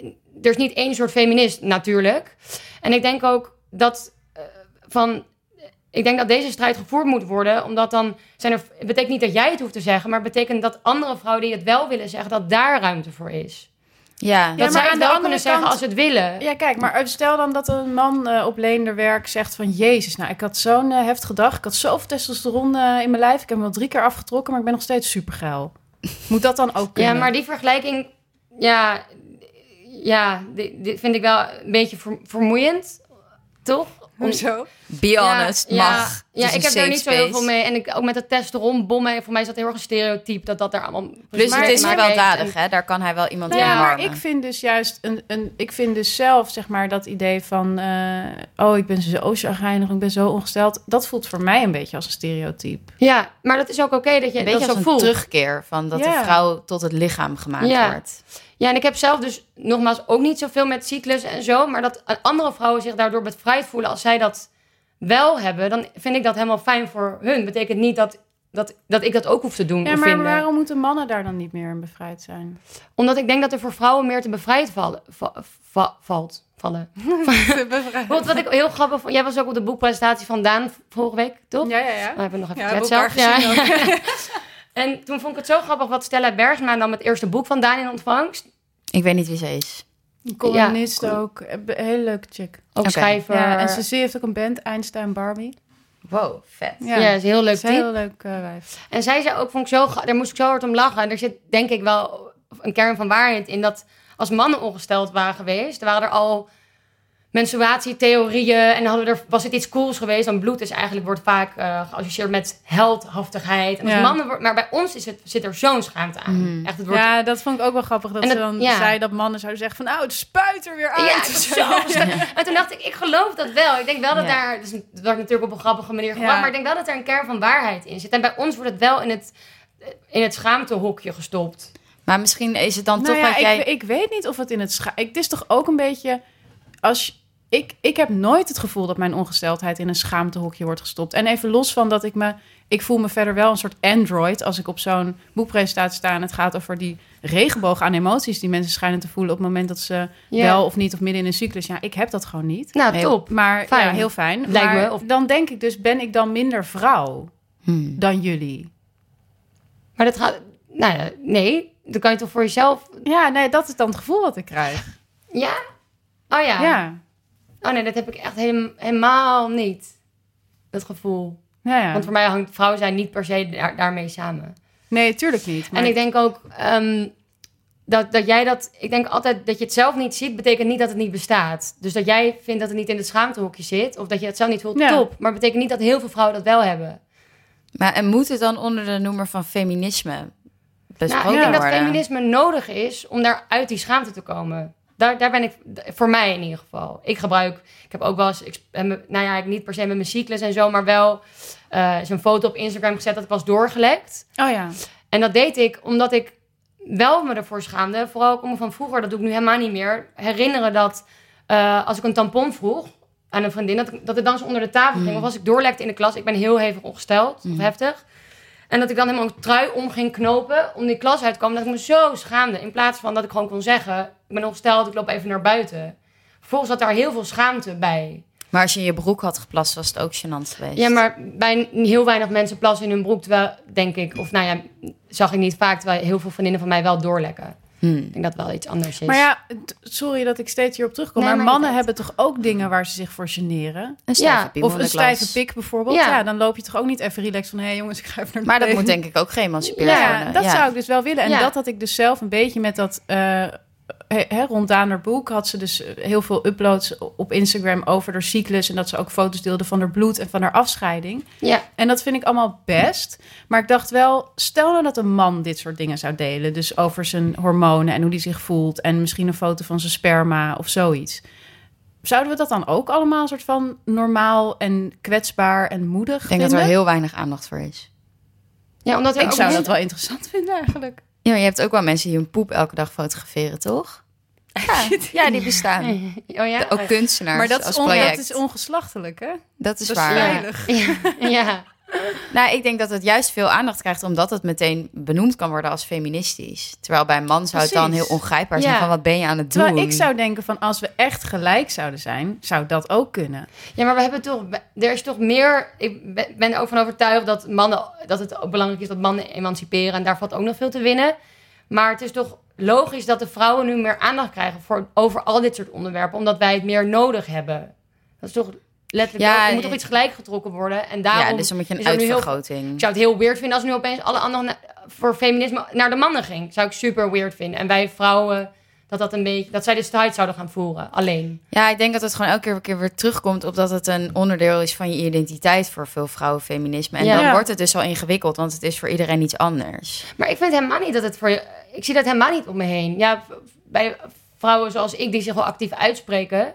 S3: er is niet één soort feminist, natuurlijk. En ik denk ook dat eh, van ik denk dat deze strijd gevoerd moet worden, omdat dan zijn er. Het betekent niet dat jij het hoeft te zeggen, maar het betekent dat andere vrouwen die het wel willen zeggen, dat daar ruimte voor is.
S2: Ja,
S3: Dat
S4: maar
S3: zij
S4: aan
S3: het
S4: de
S3: wel kunnen zeggen als ze het willen.
S4: Ja, kijk, maar stel dan dat een man eh, op leenderwerk zegt van... Jezus, nou, ik had zo'n eh, heftige dag. Ik had zoveel testosteron eh, in mijn lijf. Ik heb hem wel drie keer afgetrokken, maar ik ben nog steeds supergeil. Moet dat dan ook
S3: Ja,
S4: kunnen?
S3: maar die vergelijking, ja, ja, die vind ik wel een beetje ver- vermoeiend, toch?
S4: Hoezo?
S2: be honest,
S3: ja,
S2: mag.
S3: Ja, ik heb daar niet zo heel veel mee. En ik, ook met het testosteronbommen, voor mij is dat heel erg een stereotype dat dat daar allemaal...
S2: Plus
S3: maar-
S2: het is
S3: maar-
S2: gewelddadig, hè? Daar kan hij wel iemand
S4: Nee,
S2: in
S3: Ja,
S4: maar ik vind dus juist een, een, ik vind dus zelf zeg maar dat idee van eh, oh ik ben zo chagrijnig, ik ben zo ongesteld, dat voelt voor mij een beetje als een stereotype.
S3: Ja, maar dat is ook oké dat je
S2: Een
S3: dat
S2: beetje
S3: zo
S2: als een
S3: voelt.
S2: terugkeer van dat
S4: Ja.
S2: de vrouw tot het lichaam gemaakt
S3: Ja.
S2: wordt.
S3: Ja, en ik heb zelf dus nogmaals ook niet zoveel met cyclus en zo. Maar dat andere vrouwen zich daardoor bevrijd voelen als zij dat wel hebben, dan vind ik dat helemaal fijn voor hun. Betekent niet dat, dat, dat ik dat ook hoef te doen
S4: Ja, maar
S3: vinden.
S4: waarom moeten mannen daar dan niet meer in bevrijd zijn?
S3: Omdat ik denk dat er voor vrouwen meer te bevrijd vallen, va- va- valt. Vallen. Bijvoorbeeld wat ik heel grappig vond. Jij was ook op de boekpresentatie van Daan vorige week, toch?
S4: Ja, ja, ja.
S3: Oh, hebben we nog even
S4: Ja, hebben
S3: zelf.
S4: gezien
S3: en toen vond ik het zo grappig wat Stella Bergsma nam het eerste boek van Daan in ontvangst.
S2: Ik weet niet wie ze is.
S4: Een columnist
S3: Ja.
S4: ook. Een hele leuke chick.
S3: Ook schrijver.
S4: Ja, en ze heeft ook een band, Einstein Barbie.
S2: Wow, vet.
S3: Ja, is een heel leuk
S4: Ze is heel leuk eh, wijf.
S3: En zij zei ook, vond ik zo, daar moest ik zo hard om lachen. En er zit denk ik wel een kern van waarheid in dat als mannen ongesteld waren geweest, waren er al menstruatietheorieën en dan hadden we er, was het iets cools geweest. Dan bloed is eigenlijk, wordt vaak eh, geassocieerd met heldhaftigheid. En als
S4: Ja.
S3: mannen, wordt- maar bij ons is het, zit er zo'n schaamte aan.
S2: Mhm.
S3: Echt, het wordt
S4: Ja, dat vond ik ook wel grappig. Dat ze
S3: dat-
S4: dan
S3: ja.
S4: zei dat mannen zouden zeggen van... nou, het spuit er weer
S3: Ja,
S4: uit.
S3: zo. En toen dacht ik, ik geloof dat wel. Ik denk wel dat
S2: Ja.
S3: daar, dus het werd natuurlijk op een grappige manier gebracht,
S4: Ja.
S3: maar ik denk wel dat er een kern van waarheid in zit. En bij ons wordt het wel in het, in het schaamtehokje gestopt.
S2: Maar misschien is het dan
S4: Nou
S2: toch
S4: ja,
S2: dat
S4: ik,
S2: jij...
S4: ik weet niet of het in het scha... Ik, het is toch ook een beetje... Als je- ik, ik heb nooit het gevoel dat mijn ongesteldheid in een schaamtehokje wordt gestopt. En even los van dat ik me... Ik voel me verder wel een soort android als ik op zo'n boekpresentatie sta... en het gaat over die regenboog aan emoties die mensen schijnen te voelen... op het moment dat ze
S3: Ja.
S4: wel of niet of midden in een cyclus... Ja, ik heb dat gewoon niet.
S3: Nou,
S2: Heel-
S3: top.
S4: Maar
S3: Fijn.
S4: ja, heel fijn.
S3: Lijkt
S4: maar
S3: me, of-
S4: dan denk ik dus, ben ik dan minder vrouw
S2: Hmm.
S4: dan jullie?
S3: Maar dat gaat, nou ja, nee, dan kan je toch voor jezelf,
S4: Ja, nee, dat is dan het gevoel wat ik krijg.
S3: ja? Oh ja.
S4: Ja,
S3: Oh nee, dat heb ik echt helem- helemaal niet. Dat gevoel.
S4: ja, ja.
S3: Want voor mij hangt vrouw zijn niet per se daar- daarmee samen.
S4: Nee, tuurlijk niet. Maar
S3: En ik denk ook ehm, dat, dat jij dat... Ik denk altijd dat je het zelf niet ziet, betekent niet dat het niet bestaat. Dus dat jij vindt dat het niet in het schaamtehokje zit... of dat je het zelf niet voelt,
S4: Ja.
S3: top. Maar betekent niet dat heel veel vrouwen dat wel hebben.
S2: Maar en moet het dan onder de noemer van feminisme besproken
S3: Nou, ik denk dat feminisme nodig is om daar uit die schaamte te komen. Daar, daar ben ik, voor mij in ieder geval. Ik gebruik, ik heb ook wel eens, ik, nou ja, ik niet per se met mijn cyclus en zo, maar wel is een foto op Instagram gezet dat ik was doorgelekt.
S4: Oh ja.
S3: En dat deed ik omdat ik wel me ervoor schaamde. Vooral ook van vroeger, dat doe ik nu helemaal niet meer. Herinneren dat eh, als ik een tampon vroeg aan een vriendin, dat, ik- dat het dan zo onder de tafel ging. Of als ik doorlekte in de klas, ik ben heel hevig ongesteld, of heftig. En dat ik dan helemaal een trui om ging knopen om die klas uit te komen. Dat ik me zo schaamde. In plaats van dat ik gewoon kon zeggen, ben ongesteld, ik loop even naar buiten. Vervolgens zat daar heel veel schaamte bij.
S2: Maar als je in je broek had geplast, was het ook gênant geweest.
S3: Ja, maar bij heel weinig mensen plassen in hun broek. Terwijl, denk ik, of nou ja, zag ik niet vaak. Terwijl heel veel vriendinnen van mij wel doorlekken.
S2: Hmm.
S3: Ik denk dat wel iets anders is.
S4: Maar ja, sorry dat ik steeds hierop terugkom.
S3: Nee,
S4: maar mannen hebben toch ook dingen waar ze zich voor generen?
S2: Een stijve
S3: Ja,
S4: Of een stijve pik bijvoorbeeld.
S3: Ja.
S4: Ja. dan loop je toch ook niet even relaxed van... hé hey jongens, ik ga even naar de
S2: Maar dat moet denk ik ook geëmancipeerd
S4: Ja,
S2: worden.
S4: dat zou ik dus wel willen. En
S3: Ja.
S4: dat had ik dus zelf een beetje met dat... eh hè, rond aan haar boek had ze dus eh, heel veel uploads op Instagram over haar cyclus. En dat ze ook foto's deelde van haar bloed en van haar afscheiding.
S3: Ja,
S4: En dat vind ik allemaal best. Maar ik dacht wel, stel nou dat een man dit soort dingen zou delen. Dus over zijn hormonen en hoe die zich voelt. En misschien een foto van zijn sperma of zoiets. Zouden we dat dan ook allemaal een soort van normaal en kwetsbaar en moedig
S2: Ik denk
S4: vinden?
S2: dat er heel weinig aandacht voor is.
S3: ja omdat
S4: Ik
S3: ook
S4: zou
S3: heel-
S4: dat wel interessant vinden eigenlijk.
S2: Ja, maar je hebt ook wel mensen die hun poep elke dag fotograferen, toch? Ja, ja die bestaan.
S3: Oh ja?
S2: Ook kunstenaars
S4: Maar dat is,
S2: als
S4: on-
S2: project.
S4: dat is ongeslachtelijk, hè?
S2: Dat is
S4: dat is
S2: waar.
S3: Ja. ja.
S2: Nou, ik denk dat het juist veel aandacht krijgt omdat het meteen benoemd kan worden als feministisch. Terwijl bij een man zou het dan heel ongrijpbaar zijn
S3: Ja.
S2: van wat ben je aan het
S4: Terwijl
S2: doen.
S4: ik zou denken van als we echt gelijk zouden zijn, zou dat ook kunnen.
S3: Ja, maar we hebben toch, er is toch meer. Ik ben- ben er ook van overtuigd dat mannen, dat het ook belangrijk is dat mannen emanciperen en daar valt ook nog veel te winnen. Maar het is toch logisch dat de vrouwen nu meer aandacht krijgen voor, over al dit soort onderwerpen, omdat wij het meer nodig hebben. Dat is toch letterlijk.
S2: Ja,
S3: er moet toch iets gelijk getrokken worden en daarom.
S2: ja, dus dan moet je een
S3: nu heel-
S2: uitvergroting.
S3: ik zou het heel weird vinden als nu opeens alle anderen na- voor feminisme naar de mannen ging. Zou ik super weird vinden. En wij vrouwen dat dat een beetje dat zij de strijd zouden gaan voeren alleen.
S2: Ja, ik denk dat het gewoon elke keer, weer terugkomt op dat het een onderdeel is van je identiteit voor veel vrouwen, feminisme. En
S3: Ja.
S2: dan wordt het dus al ingewikkeld, want het is voor iedereen iets anders.
S3: Maar ik vind helemaal niet dat het voor je. Ik zie dat helemaal niet om me heen. Ja, bij vrouwen zoals ik die zich wel actief uitspreken.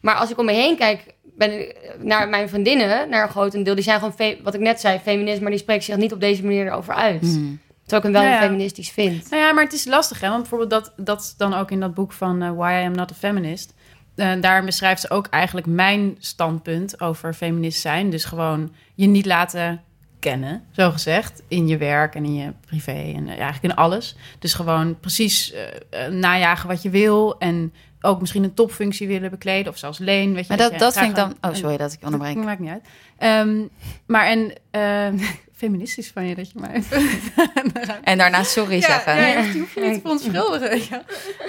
S3: Maar als ik om me heen kijk, ben ik naar mijn vriendinnen, naar een grotendeel, die zijn gewoon, wat ik net zei, feminist, maar die spreken zich niet op deze manier erover uit.
S2: Hmm.
S3: Terwijl ik hem wel
S4: Ja, ja.
S3: feministisch vind.
S4: Nou ja, maar het is lastig, hè? Want bijvoorbeeld dat, dat dan ook in dat boek van eh, Why I Am Not a Feminist. Eh, daar beschrijft ze ook eigenlijk mijn standpunt over feminist zijn. Dus gewoon je niet laten kennen, zo gezegd, in je werk en in je privé en eh, eigenlijk in alles. Dus gewoon precies eh, eh, najagen wat je wil en ook misschien een topfunctie willen bekleden of zelfs leen. Weet je,
S2: Maar dat,
S4: je
S2: dat vind ik dan...
S4: een-
S2: Oh, sorry dat ik onderbreek.
S4: dat maakt niet uit. Ehm, maar en eh, feministisch van je dat je mij even
S2: En daarna sorry zeggen.
S4: ja, je hoeft je niet te verontschuldigen. je.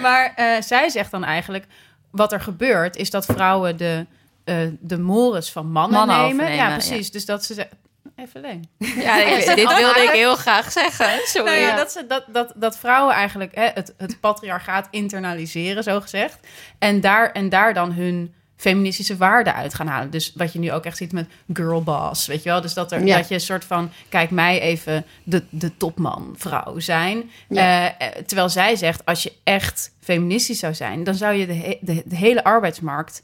S4: Maar eh, zij zegt dan eigenlijk... wat er gebeurt is dat vrouwen de, eh de mores van mannen,
S2: Mannen
S4: nemen.
S2: overnemen,
S4: Ja, precies. Dus dat ze. Even alleen.
S2: Ja, ik- dit wilde ik heel graag zeggen. Sorry.
S4: Nou ja, dat, ze, dat, dat, dat vrouwen eigenlijk hè, het, het patriarchaat internaliseren, zo gezegd. En daar, en daar dan hun feministische waarden uit gaan halen. Dus wat je nu ook echt ziet met girlboss, weet je wel? Dus dat, er,
S3: Ja.
S4: dat je een soort van, kijk mij even de, de topman vrouw zijn.
S3: Ja.
S4: Eh, eh, terwijl zij zegt, als je echt feministisch zou zijn... dan zou je de, he- de, de hele arbeidsmarkt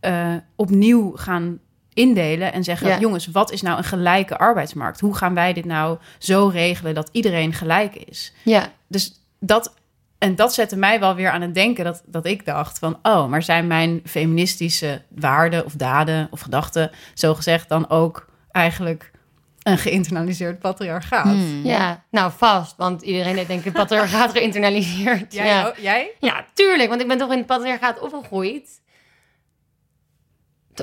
S4: eh, opnieuw gaan indelen en zeggen:
S3: Ja.
S4: jongens, wat is nou een gelijke arbeidsmarkt? Hoe gaan wij dit nou zo regelen dat iedereen gelijk is?
S3: Ja.
S4: Dus dat en dat zette mij wel weer aan het denken dat, dat ik dacht van oh, maar zijn mijn feministische waarden of daden of gedachten zo gezegd dan ook eigenlijk een geïnternaliseerd patriarchaat?
S2: Hmm.
S3: ja, nou vast. Want iedereen heeft denk ik het patriarchaat geïnternaliseerd.
S4: Jij,
S3: ja.
S4: ook? jij?
S3: ja, tuurlijk. Want ik ben toch in het patriarchaat opgegroeid.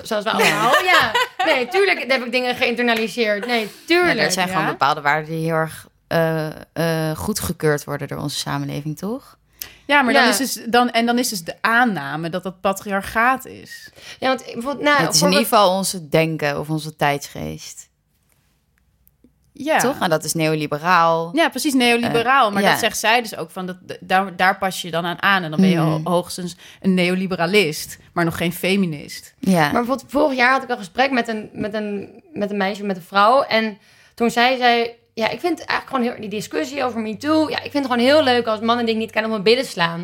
S3: Zoals we allemaal. Ja. Nee, tuurlijk heb ik dingen geïnternaliseerd. Nee,
S2: Ja,
S3: tuurlijk.
S2: er zijn
S4: ja.
S2: gewoon bepaalde waarden die heel erg eh eh goedgekeurd worden door onze samenleving, toch?
S4: Ja, maar
S3: Ja.
S4: Dan is dus, dan, en dan is dus de aanname dat dat patriarchaat is.
S3: Ja, want bijvoorbeeld, nou,
S2: het is in ieder geval onze denken of onze tijdsgeest.
S4: Ja.
S2: Toch? En dat is neoliberaal.
S4: Ja, precies, neoliberaal. maar
S2: ja.
S4: dat zegt zij dus ook van, dat, daar, daar pas je dan aan aan. En dan ben je
S2: Mhm.
S4: ho- hoogstens een neoliberalist, maar nog geen feminist.
S2: Ja.
S3: Maar bijvoorbeeld vorig jaar had ik een gesprek met een, met een, met een meisje, met een vrouw. En toen zei zij, ja, ik vind eigenlijk gewoon heel, die discussie over MeToo. Ja, ik vind het gewoon heel leuk als mannen ik niet ken op mijn billen slaan.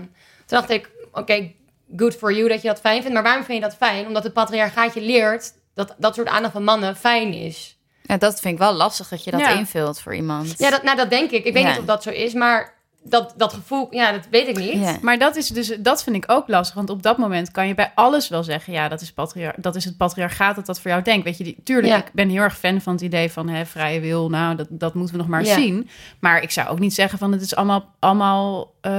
S3: Toen dacht ik, oké, good for you dat je dat fijn vindt. Maar waarom vind je dat fijn? Omdat het patriarchaat je leert dat dat soort aandacht van mannen fijn is.
S2: Ja, dat vind ik wel lastig dat je dat
S4: Ja.
S2: invult voor iemand.
S3: Ja, dat, nou, dat denk ik. Ik weet
S2: Ja.
S3: niet of dat zo is, maar dat, dat gevoel, ja, dat weet ik niet.
S2: Ja.
S4: Maar dat is dus, dat vind ik ook lastig. Want op dat moment kan je bij alles wel zeggen: ja, dat is, patriar dat is het patriarchaat dat dat voor jou denkt. Weet je, die, tuurlijk,
S3: Ja.
S4: ik ben heel erg fan van het idee van hè, vrije wil. Nou, dat, dat moeten we nog maar
S3: Ja.
S4: zien. Maar ik zou ook niet zeggen van het is allemaal, allemaal eh,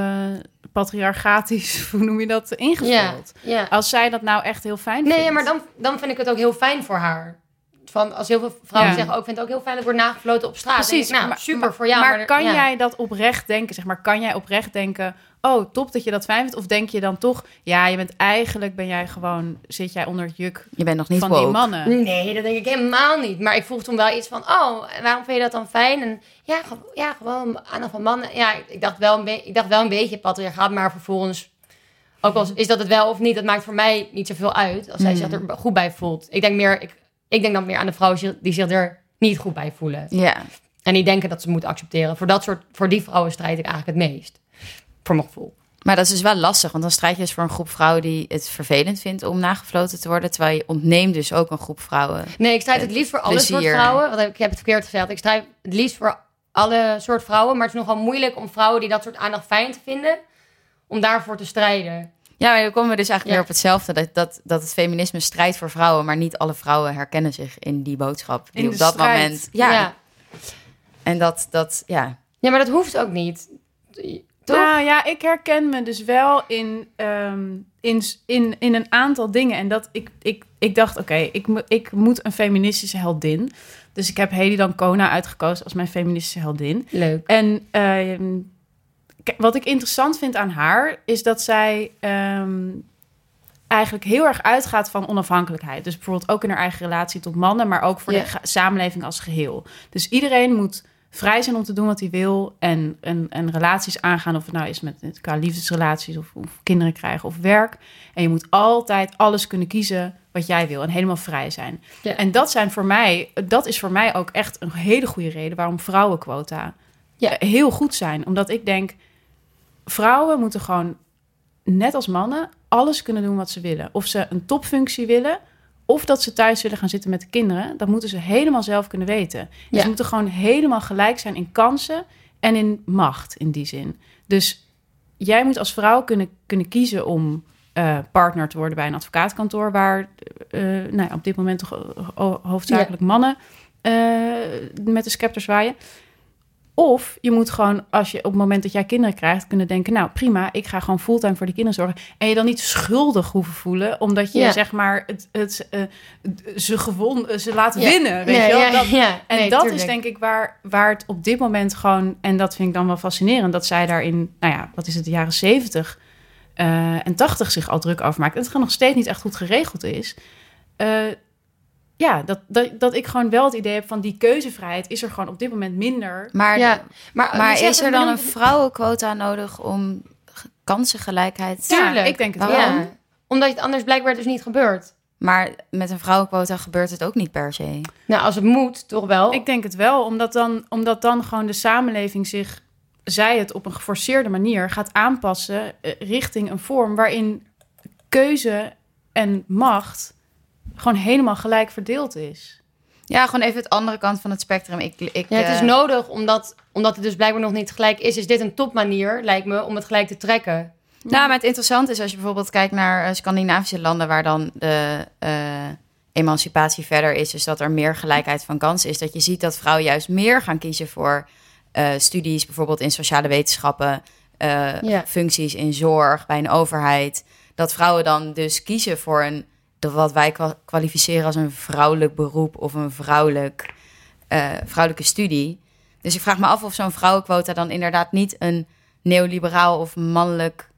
S4: patriarchatisch, hoe noem je dat, ingevuld.
S3: ja.
S4: Als zij dat nou echt heel fijn
S3: Nee,
S4: vindt.
S3: ja, maar dan, dan vind ik het ook heel fijn voor haar. Van, als heel veel vrouwen
S4: Ja.
S3: zeggen, ook, ik vind het ook heel fijn dat ik word nagefloten op straat.
S4: Precies,
S3: Denk ik, nou,
S4: maar-
S3: super voor jou.
S4: maar kan
S3: ja.
S4: jij dat oprecht denken? Zeg maar, kan jij oprecht denken: oh, top dat je dat fijn vindt? Of denk je dan toch, ja, je bent eigenlijk ben jij gewoon zit jij onder het juk
S2: Je bent nog niet
S4: van die mannen?
S3: Nee, dat denk ik helemaal niet. Maar ik vroeg toen wel iets van, oh, en waarom vind je dat dan fijn? En ja, ge- ja gewoon aandacht van mannen. Ja, ik, ik dacht wel een ik dacht wel een beetje patriarchaat, maar vervolgens... Ook al is dat het wel of niet, dat maakt voor mij niet zoveel uit. Als zij
S2: Mm.
S3: zich er goed bij voelt. Ik denk, meer, ik, ik denk dan meer aan de vrouwen die zich er niet goed bij voelen.
S2: Ja.
S3: En die denken dat ze moeten accepteren. Voor, dat soort, voor die vrouwen strijd ik eigenlijk het meest. Voor mijn gevoel.
S2: Maar dat is dus wel lastig, want dan strijd je dus voor een groep vrouwen die het vervelend vindt om nagefloten te worden. Terwijl je ontneemt dus ook een groep vrouwen.
S3: Nee, ik strijd het liefst voor alle soort vrouwen. Want ik heb het verkeerd gezegd. Ik strijd het liefst voor alle soort vrouwen. Maar het is nogal moeilijk om vrouwen die dat soort aandacht fijn te vinden... om daarvoor te strijden.
S2: Ja, maar dan komen we dus eigenlijk
S3: Ja.
S2: weer op hetzelfde. Dat, dat, dat het feminisme strijdt voor vrouwen, maar niet alle vrouwen herkennen zich in die boodschap. Die
S4: In
S2: op dat
S4: strijd.
S2: moment. Ja,
S3: ja.
S2: en dat, dat, ja.
S3: Ja, maar dat hoeft ook niet. Toch?
S4: Nou ja, ik herken me dus wel in, ehm, in, in, in een aantal dingen. En dat ik, ik, ik dacht, oké, ik, ik moet een feministische heldin. Dus ik heb Hedy Dancona uitgekozen als mijn feministische heldin.
S3: Leuk.
S4: En ehm, wat ik interessant vind aan haar, is dat zij ehm, eigenlijk heel erg uitgaat van onafhankelijkheid. Dus bijvoorbeeld ook in haar eigen relatie tot mannen, maar ook voor
S3: Ja.
S4: de samenleving als geheel. Dus iedereen moet vrij zijn om te doen wat hij wil en, en, en relaties aangaan, of het nou is met qua liefdesrelaties of, of kinderen krijgen of werk. En je moet altijd alles kunnen kiezen wat jij wil en helemaal vrij zijn.
S3: Ja.
S4: En dat zijn voor mij, dat is voor mij ook echt een hele goede reden waarom vrouwenquota
S3: Ja.
S4: eh, heel goed zijn. Omdat ik denk, vrouwen moeten gewoon, net als mannen, alles kunnen doen wat ze willen. Of ze een topfunctie willen, of dat ze thuis willen gaan zitten met de kinderen. Dat moeten ze helemaal zelf kunnen weten. En
S3: Ja.
S4: Ze moeten gewoon helemaal gelijk zijn in kansen en in macht in die zin. Dus jij moet als vrouw kunnen, kunnen kiezen om eh, partner te worden bij een advocaatkantoor... waar eh, nou ja, op dit moment toch eh, ho- hoofdzakelijk mannen met de scepter zwaaien. Of je moet gewoon, als je op het moment dat jij kinderen krijgt, kunnen denken: Nou prima, ik ga gewoon fulltime voor die kinderen zorgen. En je dan niet schuldig hoeven voelen, omdat je
S3: Ja.
S4: zeg maar het, het, eh, ze gewoon ze laten
S3: Ja.
S4: winnen. Weet
S3: Nee,
S4: je wel? Dat-
S3: ja.
S4: en
S3: Nee,
S4: dat
S3: tuurlijk.
S4: is denk ik waar, waar het op dit moment gewoon, en dat vind ik dan wel fascinerend, dat zij daarin, nou ja, wat is het, de jaren zeventig en tachtig zich al druk over maakt. En het gewoon nog steeds niet echt goed geregeld is. Eh, ja, dat, dat, dat ik gewoon wel het idee heb van die keuzevrijheid is er gewoon op dit moment minder.
S2: Maar,
S3: Ja, maar,
S2: maar
S3: wie zegt
S2: is er dan een vrouwenquota nodig om ge- kansengelijkheid?
S4: Ja,
S3: Tuurlijk.
S4: ik denk het
S2: Waarom?
S4: wel.
S3: Ja, omdat het anders blijkbaar dus niet gebeurt.
S2: Maar met een vrouwenquota gebeurt het ook niet per se.
S3: Nou, als het moet, toch wel.
S4: Ik denk het wel, omdat dan, omdat dan gewoon de samenleving zich, zij het op een geforceerde manier, gaat aanpassen eh, richting een vorm waarin keuze en macht gewoon helemaal gelijk verdeeld is.
S2: Ja, gewoon even het andere kant van het spectrum. Ik, ik,
S3: Ja, het is
S2: eh,
S3: nodig, omdat, omdat het dus blijkbaar nog niet gelijk is. Is dit een topmanier, lijkt me, om het gelijk te trekken.
S2: Nou, maar het interessante is als je bijvoorbeeld kijkt naar eh, Scandinavische landen waar dan de eh, emancipatie verder is, dus dat er meer gelijkheid van kansen is, dat je ziet dat vrouwen juist meer gaan kiezen voor eh, studies, bijvoorbeeld in sociale wetenschappen, eh,
S3: Ja.
S2: functies in zorg, bij een overheid. Dat vrouwen dan dus kiezen voor een, de, wat wij kwa- kwalificeren als een vrouwelijk beroep of een vrouwelijk, eh, vrouwelijke studie. Dus ik vraag me af of zo'n vrouwenquota dan inderdaad niet een neoliberaal of mannelijk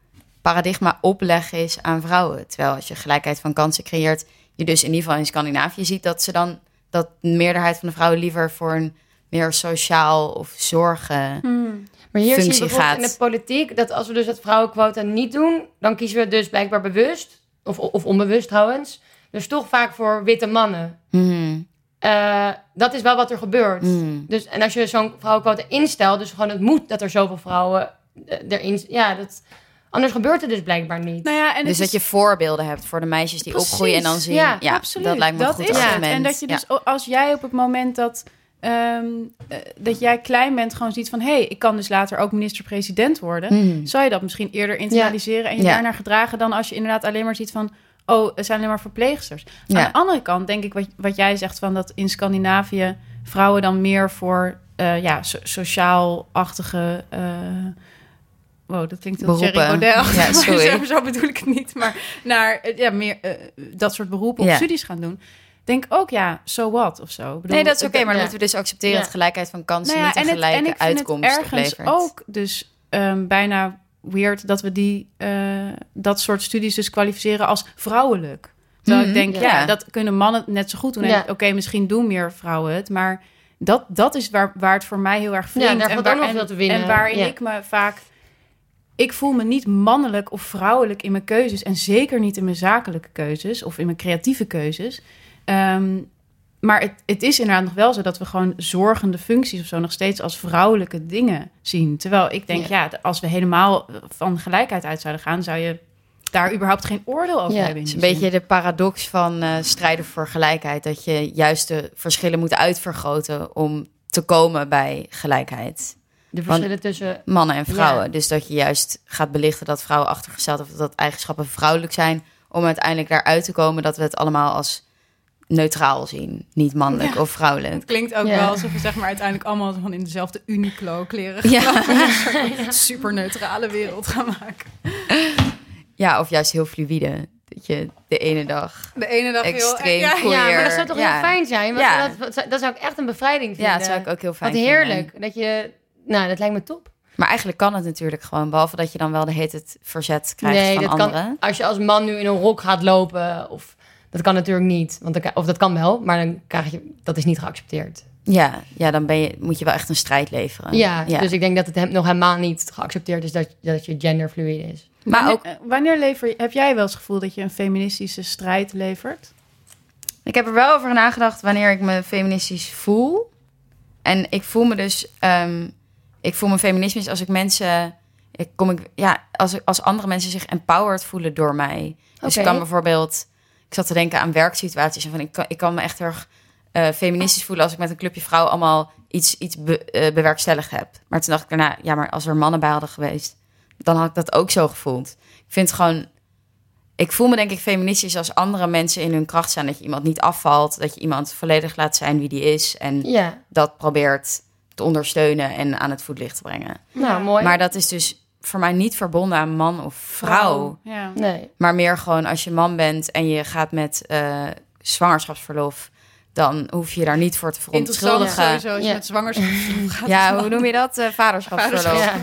S2: paradigma opleggen is aan vrouwen. Terwijl als je gelijkheid van kansen creëert, je dus in ieder geval in Scandinavië ziet dat ze dan dat de meerderheid van de vrouwen liever voor een meer sociaal of zorgen.
S3: Maar hier zie je bijvoorbeeld in de politiek... dat als we dus het vrouwenquota niet doen... dan kiezen we dus blijkbaar bewust... of, of onbewust trouwens... dus toch vaak voor witte mannen.
S2: Mhm,
S3: Eh, dat is wel wat er gebeurt.
S2: mhm.
S3: Dus, en als je zo'n vrouwenquota instelt... dus gewoon het moet dat er zoveel vrouwen eh, erin... ja, dat... Anders gebeurt het dus blijkbaar niet.
S4: Nou ja, en
S2: Dus dat
S4: is-
S2: je voorbeelden hebt voor de meisjes die
S4: Precies.
S2: opgroeien en dan zien.
S3: Ja,
S2: Ja,
S4: Absoluut.
S2: dat lijkt me een goed
S4: is
S2: argument.
S4: het. En dat je
S2: Ja.
S4: dus, als jij op het moment dat, ehm, eh, dat jij klein bent, gewoon ziet van hé, hey, ik kan dus later ook minister-president worden.
S2: Mhm.
S4: Zou je dat misschien eerder internaliseren en je
S2: Ja.
S4: daarnaar gedragen dan als je inderdaad alleen maar ziet van oh, het zijn alleen maar verpleegsters.
S2: Ja.
S4: Aan de andere kant denk ik wat, wat jij zegt van dat in Scandinavië vrouwen dan meer voor eh, ja, so- sociaal-achtige. eh, Wow, dat klinkt heel. Thierry Baudet.
S2: Ja, sorry.
S4: zo, bedoel ik het niet. Maar naar ja, meer dat soort beroepen of studies gaan doen. Denk ook, ja, so what of zo. Ik bedoel,
S2: Nee, dat is oké, maar dan
S3: ja.
S2: moeten we dus accepteren
S3: Ja.
S2: dat gelijkheid van kansen
S4: nou ja,
S2: niet een gelijke
S4: en ik vind
S2: uitkomst
S4: het ergens
S2: oplevert.
S4: ook dus ehm, bijna weird dat we die, eh, dat soort studies dus kwalificeren als vrouwelijk. Terwijl
S2: Mhm,
S4: ik denk,
S2: ja.
S4: ja. dat kunnen mannen net zo goed doen. Oké, misschien doen meer vrouwen het, maar dat, dat is waar, waar het voor mij heel erg
S3: daar
S4: en, waar, en,
S3: veel te winnen.
S4: en waarin
S3: Ja.
S4: ik me vaak... Ik voel me niet mannelijk of vrouwelijk in mijn keuzes. En zeker niet in mijn zakelijke keuzes of in mijn creatieve keuzes. Ehm, maar het, het is inderdaad nog wel zo dat we gewoon zorgende functies of zo nog steeds als vrouwelijke dingen zien. Terwijl ik denk, ja, als we helemaal van gelijkheid uit zouden gaan, zou je daar überhaupt geen oordeel over
S3: Ja,
S4: hebben.
S2: Het is een beetje de paradox van eh, strijden voor gelijkheid. Dat je juist de verschillen moet uitvergroten om te komen bij gelijkheid.
S3: De verschillen tussen...
S2: Mannen en vrouwen.
S3: Ja.
S2: Dus dat je juist gaat belichten dat vrouwen achtergesteld of dat eigenschappen vrouwelijk zijn. Om uiteindelijk daaruit te komen dat we het allemaal als neutraal zien. Niet mannelijk
S4: Ja.
S2: of vrouwelijk.
S4: Het klinkt ook
S3: Ja.
S4: wel alsof we zeg maar uiteindelijk allemaal van in dezelfde Uniqlo kleren
S2: Ja.
S4: een super neutrale wereld gaan maken.
S2: Ja, of juist heel fluïde. Dat je de ene dag...
S4: De ene dag
S2: Extreem
S4: heel...
S3: Ja, maar dat zou toch
S2: ja.
S3: heel fijn zijn? Want
S2: Ja.
S3: dat, dat zou ik echt een bevrijding vinden.
S2: Ja, dat zou ik ook heel fijn
S3: Wat
S2: vinden.
S3: heerlijk. Dat je... Nou, dat lijkt me top.
S2: Maar eigenlijk kan het natuurlijk gewoon. Behalve dat je dan wel de heet het verzet krijgt
S3: nee,
S2: van
S3: dat
S2: anderen.
S3: kan... Als je als man nu in een rok gaat lopen... Of, dat kan natuurlijk niet. Want dan, of dat kan wel, maar dan krijg je... Dat is niet geaccepteerd.
S2: Ja, ja, dan ben je, moet je wel echt een strijd leveren.
S3: Ja,
S2: ja.
S3: dus ik denk dat het hem nog helemaal niet geaccepteerd is... dat, dat je genderfluide is.
S2: maar
S4: wanneer,
S2: ook,
S4: eh, wanneer lever je, heb jij wel eens het gevoel dat je een feministische strijd levert?
S2: ik heb er wel over nagedacht wanneer ik me feministisch voel. En ik voel me dus, ehm, ik voel me feministisch als ik mensen, ik kom ik, ja, als, ik- als andere mensen zich empowered voelen door mij. Dus
S3: Oké.
S2: ik kan bijvoorbeeld, ik zat te denken aan werksituaties en van ik kan, ik kan me echt erg eh, feministisch voelen als ik met een clubje vrouwen allemaal iets, iets be- eh, bewerkstelligd heb. Maar toen dacht ik daarna, ja, maar als er mannen bij hadden geweest, dan had ik dat ook zo gevoeld. Ik vind gewoon, ik voel me denk ik feministisch als andere mensen in hun kracht staan. Dat je iemand niet afvalt, dat je iemand volledig laat zijn wie die is en
S3: Ja,
S2: dat probeert te ondersteunen en aan het voetlicht te brengen.
S3: nou mooi.
S2: Maar dat is dus voor mij niet verbonden aan man of vrouw.
S4: Ja.
S3: Nee.
S2: Maar meer gewoon als je man bent en je gaat met eh, zwangerschapsverlof, dan hoef je je daar niet voor te
S4: Interessant
S2: verontschuldigen.
S4: sowieso als je
S3: Ja.
S4: met zwangerschap gaat.
S2: Ja, hoe noem je dat? Eh, vaderschapsverlof.
S3: Ja.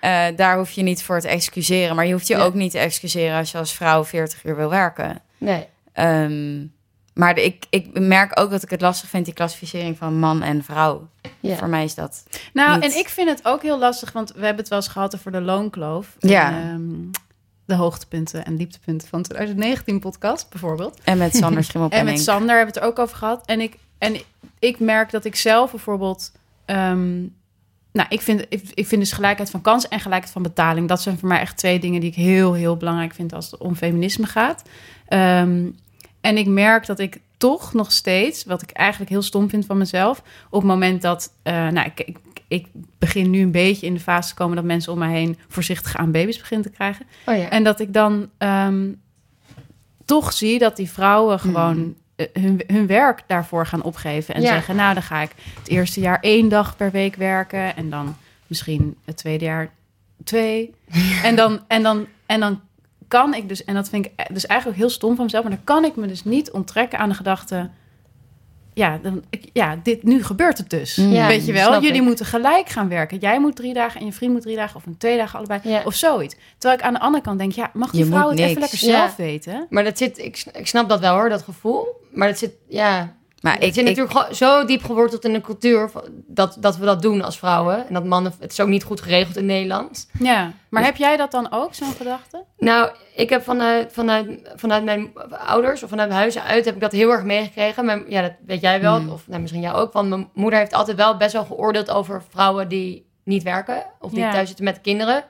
S2: Eh, daar hoef je niet voor te excuseren. Maar je hoeft je
S3: Ja.
S2: ook niet te excuseren als je als vrouw 40 uur wil werken.
S3: Nee.
S2: Ehm, maar de- ik, ik merk ook dat ik het lastig vind, die klassificering van man en vrouw.
S3: Ja.
S2: Voor mij is dat.
S4: Nou,
S2: niet.
S4: en ik vind het ook heel lastig, want we hebben het wel eens gehad over de loonkloof.
S2: Ja.
S4: En, ehm, de hoogtepunten en dieptepunten van 2019 podcast bijvoorbeeld.
S2: En met Sander
S4: En
S2: Schimmelpenning.
S4: met Sander hebben we het er ook over gehad. En ik, en ik merk dat ik zelf bijvoorbeeld... ehm, nou, ik vind, ik, ik vind dus gelijkheid van kansen en gelijkheid van betaling. Dat zijn voor mij echt twee dingen die ik heel, heel belangrijk vind als het om feminisme gaat. Ehm, en ik merk dat ik toch nog steeds, wat ik eigenlijk heel stom vind van mezelf, op het moment dat, eh, nou, ik, ik, ik begin nu een beetje in de fase te komen dat mensen om mij heen voorzichtig aan baby's beginnen te krijgen.
S3: Oh ja.
S4: En dat ik dan ehm, toch zie dat die vrouwen gewoon
S2: Hmm.
S4: eh, hun, hun werk daarvoor gaan opgeven. En
S3: Ja.
S4: zeggen, nou dan ga ik het eerste jaar één dag per week werken. En dan misschien het tweede jaar twee. En dan, en dan, en dan kan ik dus, en dat vind ik e- dus eigenlijk heel stom van mezelf. Maar dan kan ik me dus niet onttrekken aan de gedachte... Ja, dan, ik, ja dit, nu gebeurt het dus.
S2: Mm.
S3: Ja,
S4: Weet je wel, jullie
S3: ik.
S4: moeten gelijk gaan werken. Jij moet drie dagen en je vriend moet drie dagen. Of een twee dagen allebei.
S3: Ja.
S4: Of zoiets. Terwijl ik aan de andere kant denk, ja, mag die
S2: Je
S4: vrouw het even lekker
S3: Ja.
S4: zelf weten?
S3: Maar dat zit, ik, ik snap dat wel hoor, dat gevoel. Maar dat zit, ja,
S2: Maar
S3: het
S2: ik,
S3: zit natuurlijk gewoon zo diep geworteld in de cultuur van- dat, dat we dat doen als vrouwen. En dat mannen, het is ook niet goed geregeld in Nederland.
S4: Ja. Maar
S3: Dus-
S4: heb jij dat dan ook, zo'n gedachte?
S3: Nou, ik heb vanuit, vanuit, vanuit mijn ouders of vanuit mijn huizen uit heb ik dat heel erg meegekregen. Mijn, ja, dat weet jij wel,
S2: Hmm.
S3: of nou, misschien jij ook. Want mijn moeder heeft altijd wel best wel geoordeeld over vrouwen die niet werken of die
S4: Ja.
S3: thuis zitten met kinderen.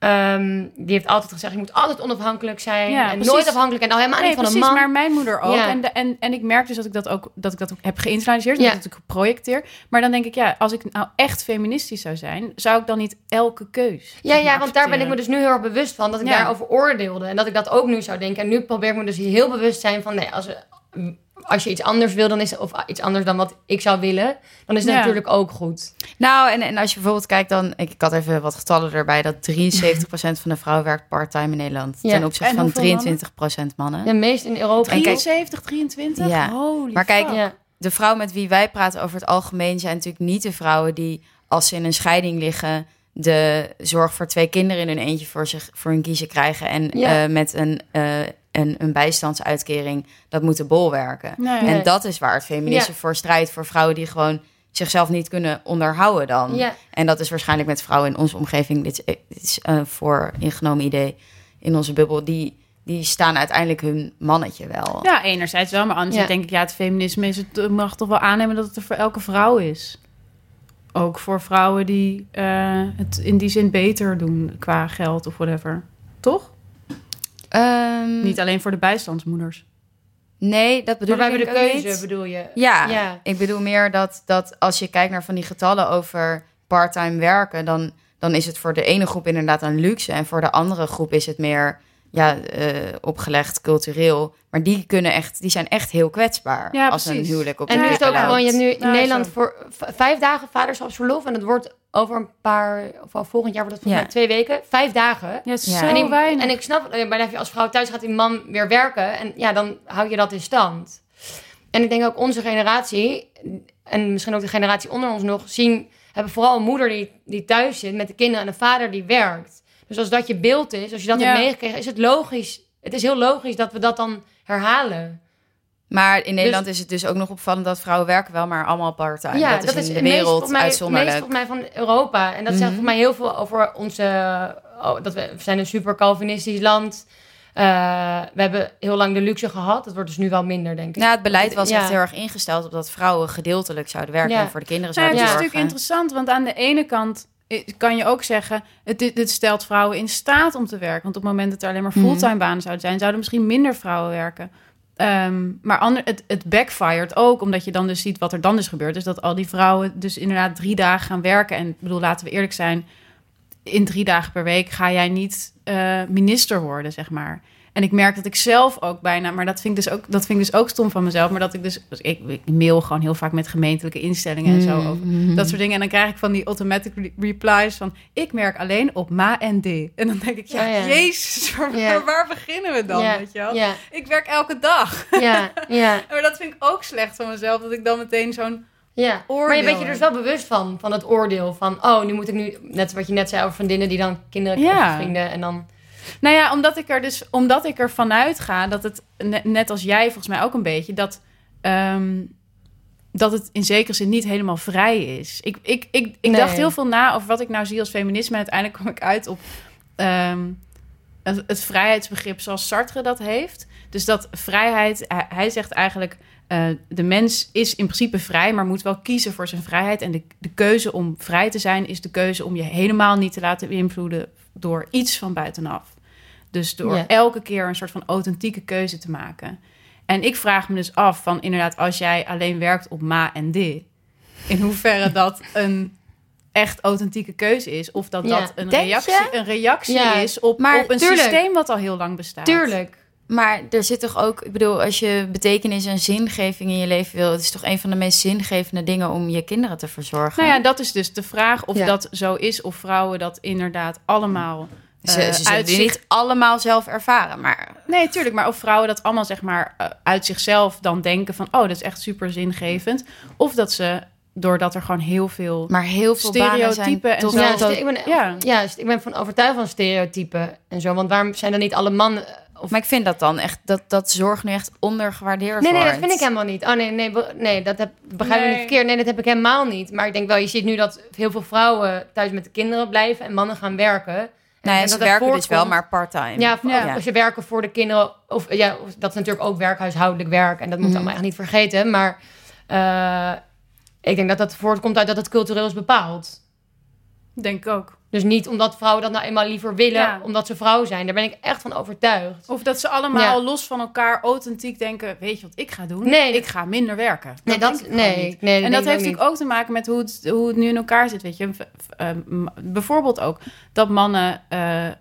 S3: Ehm, die heeft altijd gezegd, je moet altijd onafhankelijk zijn.
S4: Ja,
S3: en
S4: precies.
S3: nooit afhankelijk en al helemaal
S4: Nee,
S3: niet van
S4: precies,
S3: een man.
S4: maar mijn moeder ook.
S3: Ja.
S4: En, de, en, en ik merk dus dat ik dat ook, dat ik dat ook heb geïnternaliseerd.
S3: Ja.
S4: Dat ik het geprojecteer. Maar dan denk ik, ja, als ik nou echt feministisch zou zijn... zou ik dan niet elke keus
S3: Ja, ja, want daar ben ik me dus nu heel erg bewust van. Dat ik daarover oordeelde. En dat ik dat ook nu zou denken. En nu probeer ik me dus heel bewust zijn van... Nee, als, als je iets anders wil, dan is of iets anders dan wat ik zou willen... dan is het
S4: Ja.
S3: natuurlijk ook goed.
S2: Nou, en, en als je bijvoorbeeld kijkt dan... Ik, ik had even wat getallen erbij. Dat 73% van de vrouwen werkt part-time in Nederland.
S3: Ja.
S2: Ten opzichte van
S4: hoeveel
S2: 23% mannen.
S3: De meest in Europa.
S2: En kijk-
S4: 73, 23?
S2: Ja.
S4: Holy
S2: Maar kijk,
S4: fuck.
S3: ja.
S2: de vrouwen met wie wij praten over het algemeen zijn natuurlijk niet de vrouwen die als ze in een scheiding liggen de zorg voor twee kinderen in hun eentje voor zich voor hun kiezen krijgen en
S3: Ja.
S2: eh, met een, eh, een, een bijstandsuitkering dat moeten bolwerken.
S4: Nee.
S3: Nee.
S2: En dat is waar het feminisme
S3: Ja.
S2: voor strijdt voor vrouwen die gewoon zichzelf niet kunnen onderhouden dan.
S3: Ja.
S2: En dat is waarschijnlijk met vrouwen in onze omgeving dit is, dit is een voor ingenomen idee in onze bubbel die die staan uiteindelijk hun mannetje wel.
S4: Ja, enerzijds wel, maar anderzijds
S3: Ja.
S4: denk ik... ja, het feminisme is het, mag toch wel aannemen dat het er voor elke vrouw is. Ook voor vrouwen die eh, het in die zin beter doen qua geld of whatever. Toch?
S2: Ehm,
S4: Niet alleen voor de bijstandsmoeders.
S2: Nee, dat bedoel
S3: Maar wij
S2: ik
S3: hebben de keuze,
S2: niet.
S3: bedoel je?
S2: Ja,
S3: Ja.
S2: ik bedoel meer dat, dat als je kijkt naar van die getallen over parttime werken, dan, dan is het voor de ene groep inderdaad een luxe en voor de andere groep is het meer ja, eh, opgelegd cultureel. Maar die kunnen echt, die zijn echt heel kwetsbaar
S4: Ja,
S2: als een huwelijk op
S3: En nu is het ook gewoon, je hebt nu in
S4: Nou,
S3: Nederland
S4: zo.
S3: voor vijf dagen vaderschapsverlof. En dat wordt over een paar, of al volgend jaar wordt het volgens
S2: Ja.
S3: mij twee weken. Vijf dagen.
S4: Ja, het zo
S3: en, ik,
S4: weinig.
S3: en ik snap, eh, maar als je als vrouw thuis gaat die man weer werken. En ja, dan hou je dat in stand. En ik denk ook onze generatie, en misschien ook de generatie onder ons nog, zien, hebben vooral een moeder die, die thuis zit met de kinderen en een vader die werkt. Dus als dat je beeld is, als je dat
S4: Ja.
S3: hebt meegekregen, is het logisch. Het is heel logisch dat we dat dan herhalen.
S2: Maar in Nederland is het dus ook nog opvallend dat vrouwen werken wel, maar allemaal parttime.
S3: Ja,
S2: dat is in de
S3: het meest
S2: wereld
S3: volgens mij-
S2: uitzonderlijk.
S3: Meest volgens mij van Europa. En dat zegt
S2: Mhm.
S3: voor mij heel veel over onze... oh, dat we, we zijn een super Calvinistisch land. Eh, we hebben heel lang de luxe gehad. Dat wordt dus nu wel minder, denk ik.
S2: Ja, het beleid was
S3: Ja.
S2: echt heel erg ingesteld op dat vrouwen gedeeltelijk zouden werken
S3: Ja.
S2: en voor de kinderen
S4: Nou,
S2: zouden
S4: het is natuurlijk interessant, want aan de ene kant kan je ook zeggen... Het, dit, stelt vrouwen in staat om te werken. Want op het moment dat er alleen maar
S2: Mhm.
S4: fulltime banen zouden zijn... zouden misschien minder vrouwen werken. Ehm, maar ander, het, het backfired ook, omdat je dan dus ziet wat er dan dus gebeurt. Dus dat al die vrouwen dus inderdaad drie dagen gaan werken. En bedoel, laten we eerlijk zijn... in drie dagen per week ga jij niet eh, minister worden, zeg maar. En ik merk dat ik zelf ook bijna, maar dat vind ik dus ook, dat vind ik dus ook stom van mezelf. Maar dat ik dus, dus ik, ik mail gewoon heel vaak met gemeentelijke instellingen en zo
S2: Mm.
S4: over dat soort dingen. En dan krijg ik van die automatic re- replies van, ik merk alleen op ma en d. En dan denk ik, ja, jezus, waar, beginnen we dan, weet je wel? Ik werk elke dag.
S3: ja, ja,
S4: Maar dat vind ik ook slecht van mezelf, dat ik dan meteen zo'n...
S3: ja.
S4: Oordeel
S3: Maar je bent je er dus wel bewust van, van het oordeel. Van, oh, nu moet ik nu... Net wat je net zei over vriendinnen die dan kinderen
S4: Ja.
S3: vrienden. En dan...
S4: Nou ja, omdat ik er dus omdat ik er vanuit ga dat het ne- net als jij volgens mij ook een beetje dat ehm, dat het in zekere zin niet helemaal vrij is. Ik, ik, ik, ik
S3: Nee.
S4: dacht heel veel na over wat ik nou zie als feminisme en uiteindelijk kwam ik uit op ehm, het, het vrijheidsbegrip zoals Sartre dat heeft. Dus dat vrijheid, hij, hij zegt eigenlijk eh, de mens is in principe vrij, maar moet wel kiezen voor zijn vrijheid. En de, de keuze om vrij te zijn is de keuze om je helemaal niet te laten beïnvloeden door iets van buitenaf. Dus door elke keer een soort van authentieke keuze te maken. En ik vraag me dus af van inderdaad, als jij alleen werkt op ma en d, in hoeverre dat een echt authentieke keuze is, of dat
S3: Ja.
S4: dat een
S2: Denk
S4: reactie,
S2: je?
S4: een reactie
S3: Ja,
S4: is op,
S2: maar
S4: op een
S3: tuurlijk.
S4: systeem wat al heel lang bestaat.
S3: Tuurlijk.
S2: Maar er zit toch ook, ik bedoel, als je betekenis en zingeving in je leven wil, het is toch een van de meest zingevende dingen om je kinderen te verzorgen.
S4: Nou ja, dat is dus de vraag of
S3: Ja.
S4: dat zo is, of vrouwen dat inderdaad allemaal.
S2: ze,
S4: eh,
S2: ze zullen
S4: uit
S2: die
S4: zich-
S2: niet allemaal zelf ervaren, maar
S4: Nee, tuurlijk. Maar of vrouwen dat allemaal zeg maar eh, uit zichzelf dan denken van... oh, dat is echt super zingevend. Of dat ze, doordat er gewoon heel veel...
S2: Maar heel veel
S4: Stereotypen en zo.
S3: Ja, dus ik ben,
S4: Ja.
S3: ja. ik ben van overtuigd van stereotypen en zo. Want waarom zijn er niet alle mannen... Of...
S2: Maar ik vind dat dan echt, dat, dat zorg nu echt ondergewaardeerd
S3: Nee, nee, dat
S2: wordt.
S3: vind ik helemaal niet. Oh nee, nee, nee dat heb, begrijp ik
S4: Nee.
S3: niet verkeerd. Nee, dat heb ik helemaal niet. Maar ik denk wel, je ziet nu dat heel veel vrouwen thuis met de kinderen blijven en mannen gaan werken. En,
S2: Nee,
S3: en
S2: ze
S3: dat
S2: werken dus wel, maar part-time.
S3: Ja, als je werken voor de kinderen, of ja, of- dat is natuurlijk ook werkhuishoudelijk werk en dat moeten we
S2: Mhm.
S3: allemaal echt niet vergeten. Maar eh, ik denk dat dat voortkomt uit dat het cultureel is bepaald.
S4: Denk ik ook.
S3: Dus niet omdat vrouwen dat nou eenmaal liever willen,
S4: Ja.
S3: omdat ze vrouw zijn. Daar ben ik echt van overtuigd.
S4: Of dat ze allemaal
S3: Ja.
S4: los van elkaar authentiek denken... weet je wat ik ga doen?
S3: Nee.
S4: Ik ga minder werken.
S3: Nee, dat, nee, nee,
S4: En dat heeft natuurlijk ook te maken met hoe het, hoe het nu in elkaar zit. Weet je, V- v- eh, m- bijvoorbeeld ook dat mannen, eh, eh,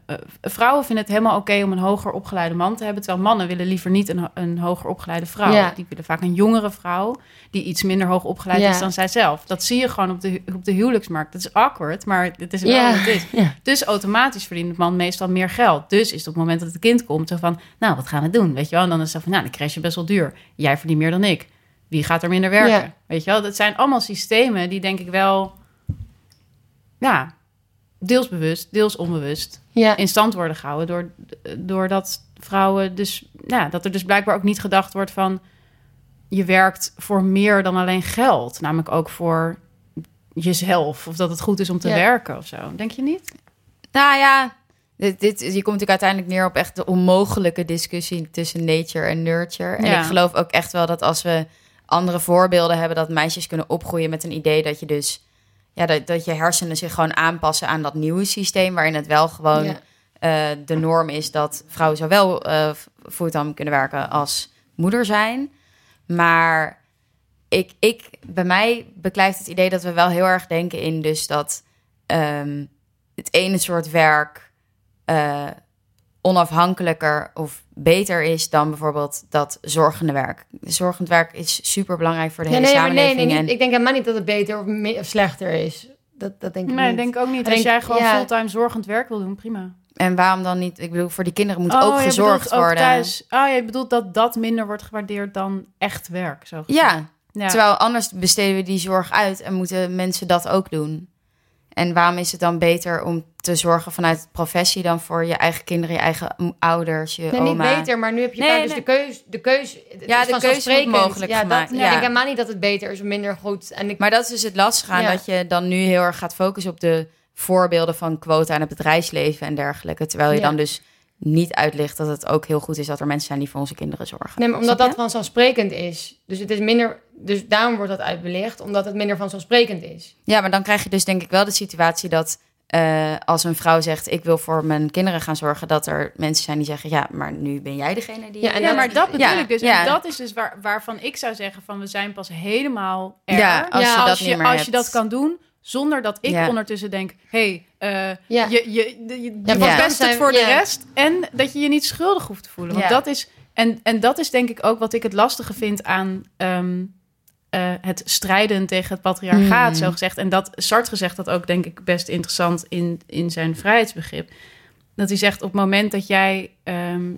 S4: vrouwen vinden het helemaal oké om een hoger opgeleide man te hebben. Terwijl mannen willen liever niet een, een hoger opgeleide vrouw.
S3: Ja.
S4: Die willen vaak een jongere vrouw die iets minder hoog opgeleid is dan zijzelf. Dat zie je gewoon op de, op de huwelijksmarkt. Dat is awkward, maar het is wel het is.
S3: Ja.
S4: Dus automatisch verdient de man meestal meer geld. Dus is het op het moment dat het kind komt zo van, nou, wat gaan we doen? Weet je wel? En dan is het van, nou, dan crash je best wel duur. Jij verdient meer dan ik. Wie gaat er minder werken?
S3: Ja.
S4: Weet je wel? Dat zijn allemaal systemen die denk ik wel, ja, deels bewust, deels onbewust
S3: Ja.
S4: in stand worden gehouden. Door, doordat vrouwen dus, ja, dat er dus blijkbaar ook niet gedacht wordt van, je werkt voor meer dan alleen geld. Namelijk ook voor jezelf. Of dat het goed is om te
S3: Ja.
S4: werken of zo. Denk je niet?
S2: Nou ja, dit, dit, je komt natuurlijk uiteindelijk neer op echt de onmogelijke discussie tussen nature en nurture. En
S4: Ja.
S2: ik geloof ook echt wel dat als we andere voorbeelden hebben, dat meisjes kunnen opgroeien met een idee dat je dus, ja, dat, dat je hersenen zich gewoon aanpassen aan dat nieuwe systeem, waarin het wel gewoon
S3: Ja.
S2: eh, de norm is dat vrouwen zowel eh fulltime kunnen werken als moeder zijn. Maar ik, ik, bij mij beklijft het idee dat we wel heel erg denken in dus dat ehm, het ene soort werk eh, onafhankelijker of beter is dan bijvoorbeeld dat zorgende werk. Zorgend werk is super belangrijk voor de
S3: Ja,
S2: hele
S3: nee, maar nee,
S2: samenleving.
S3: nee,
S2: en
S3: ik denk helemaal niet dat het beter of, of slechter is. Dat, dat denk ik
S4: Nee,
S3: niet.
S4: ik denk ook niet. Als
S3: denk-
S4: jij gewoon
S3: ja.
S4: fulltime zorgend werk wil doen, prima.
S2: En waarom dan niet? Ik bedoel, voor die kinderen moet
S4: Oh,
S2: ook gezorgd
S4: bedoelt ook
S2: worden.
S4: thuis. Oh, je bedoelt dat dat minder wordt gewaardeerd dan echt werk. Zo gezegd.
S2: Ja,
S4: ja.
S2: terwijl anders besteden we die zorg uit en moeten mensen dat ook doen. En waarom is het dan beter om te zorgen vanuit professie dan voor je eigen kinderen, je eigen ouders, je
S3: Nee,
S2: oma?
S3: niet beter, maar nu heb je
S2: Nee,
S3: dus de keus. De keus het
S2: Ja,
S3: is
S2: de wordt mogelijk
S3: ja,
S2: gemaakt,
S3: Dat,
S2: ja.
S3: Ik denk helemaal niet dat het beter is of minder goed. En ik,
S2: Maar dat is dus het lastige aan
S3: Ja.
S2: dat je dan nu heel erg gaat focussen op de voorbeelden van quota in het bedrijfsleven en dergelijke. Terwijl je
S3: Ja.
S2: dan dus niet uitlicht dat het ook heel goed is dat er mensen zijn die voor onze kinderen zorgen.
S3: nee, maar omdat dat vanzelfsprekend is. Dus het is minder. Dus daarom wordt dat uitbelicht, omdat het minder vanzelfsprekend is.
S2: Ja, maar dan krijg je dus denk ik wel de situatie dat eh, als een vrouw zegt ik wil voor mijn kinderen gaan zorgen, dat er mensen zijn die zeggen ja, maar nu ben jij degene die.
S3: Ja, en
S4: Ja, maar dat bedoel
S2: Ja,
S4: ik dus.
S2: ja.
S4: En dat is dus waar, waarvan ik zou zeggen van we zijn pas helemaal er.
S2: Ja, als
S3: Ja,
S2: je
S4: als,
S2: dat
S4: je,
S2: niet meer
S4: als
S2: hebt.
S4: je dat kan doen zonder dat ik
S2: Ja.
S4: ondertussen denk... hey, eh,
S3: Ja.
S4: je, je, je,
S3: Ja, dan
S4: het voor de rest... en dat je je niet schuldig hoeft te voelen. Want
S2: Ja.
S4: dat is... En, en dat is denk ik ook wat ik het lastige vind aan... ehm, eh, het strijden tegen het patriarchaat,
S2: Mm.
S4: zo gezegd. En dat Sartre zegt dat ook, denk ik, best interessant in, in zijn vrijheidsbegrip. Dat hij zegt, op het moment dat jij ehm,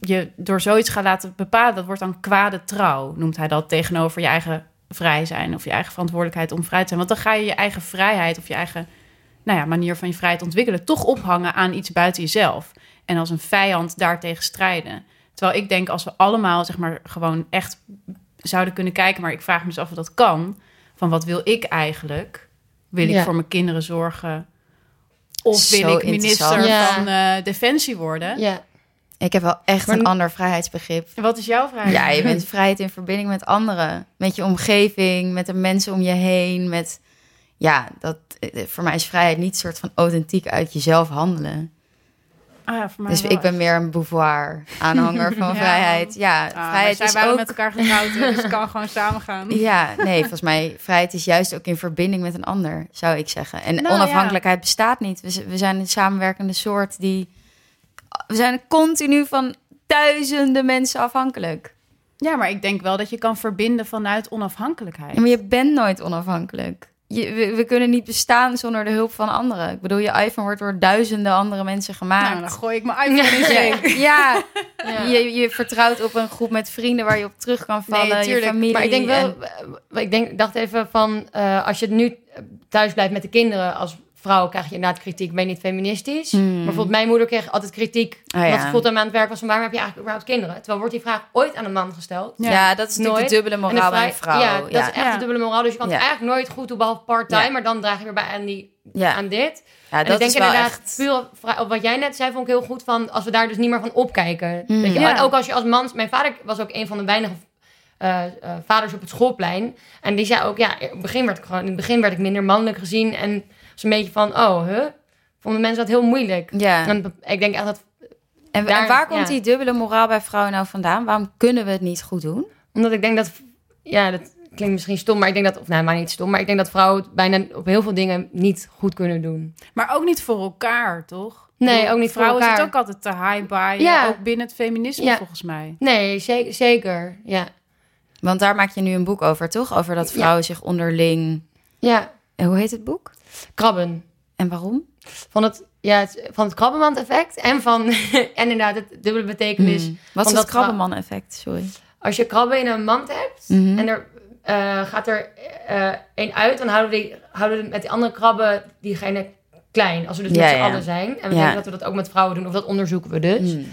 S4: je door zoiets gaat laten bepalen, dat wordt dan kwade trouw, noemt hij dat, tegenover je eigen vrij zijn of je eigen verantwoordelijkheid om vrij te zijn. Want dan ga je je eigen vrijheid of je eigen nou ja, manier van je vrijheid ontwikkelen toch ophangen aan iets buiten jezelf. En als een vijand daartegen strijden. Terwijl ik denk, als we allemaal zeg maar gewoon echt zouden kunnen kijken, maar ik vraag me dus af of dat kan. Van wat wil ik eigenlijk? Wil ik
S3: Ja.
S4: voor mijn kinderen zorgen? Of wil ik minister.
S3: Ja.
S4: van eh, Defensie worden?
S3: Ja.
S2: Ik heb wel echt
S3: Maar-
S2: een ander vrijheidsbegrip.
S4: Wat is jouw vraag?
S2: Ja, je bent vrijheid in verbinding met anderen. Met je omgeving, met de mensen om je heen. Met, ja, dat, eh, voor mij is vrijheid niet een soort van authentiek uit jezelf handelen.
S4: Ah, ja, voor mij
S2: Dus
S4: wel
S2: ik ben meer een beauvoir aanhanger van
S4: Ja.
S2: vrijheid. Ja,
S4: Ah,
S2: vrijheid
S4: zij
S2: is ook...
S4: met elkaar getrouwd, dus het kan gewoon samen gaan.
S2: Ja, nee, volgens mij vrijheid is juist ook in verbinding met een ander, zou ik zeggen. En
S4: Nou,
S2: onafhankelijkheid bestaat niet. We zijn een samenwerkende soort die... We zijn continu van duizenden mensen afhankelijk.
S4: Ja, maar ik denk wel dat je kan verbinden vanuit onafhankelijkheid.
S2: Ja, maar je bent nooit onafhankelijk. Je, we, we kunnen niet bestaan zonder de hulp van anderen. Ik bedoel, je iPhone wordt door duizenden andere mensen gemaakt.
S4: Nou, dan gooi ik mijn iPhone in zee.
S2: ja,
S3: Ja.
S2: Je, je vertrouwt op een groep met vrienden waar je op terug kan vallen.
S4: Nee,
S2: je familie.
S3: Maar ik denk wel,
S2: en-
S3: ik denk, dacht even van, eh, als je nu thuis blijft met de kinderen als vrouw, krijg je inderdaad kritiek, ben je niet feministisch.
S2: Hmm.
S3: Maar bijvoorbeeld mijn moeder kreeg altijd kritiek,
S2: Oh,
S3: omdat
S2: ja.
S3: ze fulltime aan het werk was, van waarom heb je eigenlijk überhaupt kinderen? Terwijl wordt die vraag ooit aan een man gesteld.
S2: ja.
S4: Ja.
S2: dat is
S3: Nooit.
S2: de dubbele moraal bij
S3: vrij-
S2: een vrouw.
S3: Ja, dat is echt
S4: Ja.
S3: de dubbele moraal. Dus je kan het eigenlijk nooit goed doen, behalve part-time.
S2: Ja.
S3: Maar dan draag je weer bij aan, die,
S2: ja.
S3: aan dit.
S2: ja,
S3: en
S2: dat
S3: ik denk
S2: is wel
S3: inderdaad,
S2: echt...
S3: puur op, vrij- op wat jij net zei, vond ik heel goed van... als we daar dus niet meer van opkijken. Weet je?
S4: Ja.
S3: En ook als je als man... Mijn vader was ook een van de weinige eh, eh, vaders op het schoolplein. En die zei ook, ja, in het begin werd ik gewoon... In het begin werd ik minder mannelijk gezien. En was een beetje van, oh, huh? Vonden mensen dat heel moeilijk.
S2: Ja.
S3: En ik denk echt dat,
S2: En, waar komt
S3: ja.
S2: die dubbele moraal bij vrouwen nou vandaan? Waarom kunnen we het niet goed doen?
S3: omdat ik denk dat, ja, dat klinkt misschien stom, maar ik denk dat, of nou, maar niet stom, maar ik denk dat vrouwen het bijna op heel veel dingen niet goed kunnen doen.
S4: Maar ook niet voor elkaar, toch?
S3: Nee, ook niet voor
S4: Vrouwen
S3: elkaar.
S4: zitten ook altijd te high-baaien,
S3: Ja.
S4: ook binnen het feminisme
S3: Ja.
S4: volgens mij.
S3: Nee, zeker, zeker, ja.
S2: Want daar maak je nu een boek over, toch? Over dat vrouwen zich onderling...
S3: Ja,
S2: En hoe heet het boek?
S3: Krabben.
S2: En waarom?
S3: Van het, ja, het, van het krabbenmand-effect en van, en inderdaad, het dubbele betekenis.
S2: Hmm. Wat is het
S3: dat
S2: krabbenman-effect? Sorry.
S3: Als je krabben in een mand hebt
S2: Mhm.
S3: en er eh, gaat er eh één uit, dan houden we, die, houden we met die andere krabben diegene klein. Als we dus
S2: Ja,
S3: met z'n
S2: ja.
S3: allen zijn. En we
S2: Ja.
S3: denken dat we dat ook met vrouwen doen, of dat onderzoeken we dus.
S2: Hmm.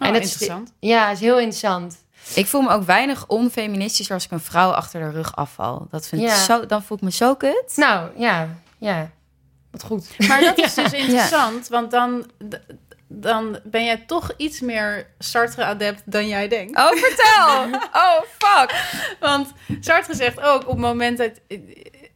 S4: Oh,
S3: En het is-
S4: interessant.
S3: Ja, het is heel interessant.
S2: Ik voel me ook weinig onfeministisch als ik een vrouw achter de rug afval. Dat vind ik
S3: Ja.
S2: zo, dan voel ik me zo kut.
S3: Nou, ja, ja. Wat goed.
S4: Maar dat is dus interessant, want dan, dan ben jij toch iets meer Sartre-adept dan jij denkt.
S2: Oh, vertel! Oh, fuck!
S4: Want Sartre zegt ook op het moment dat eh,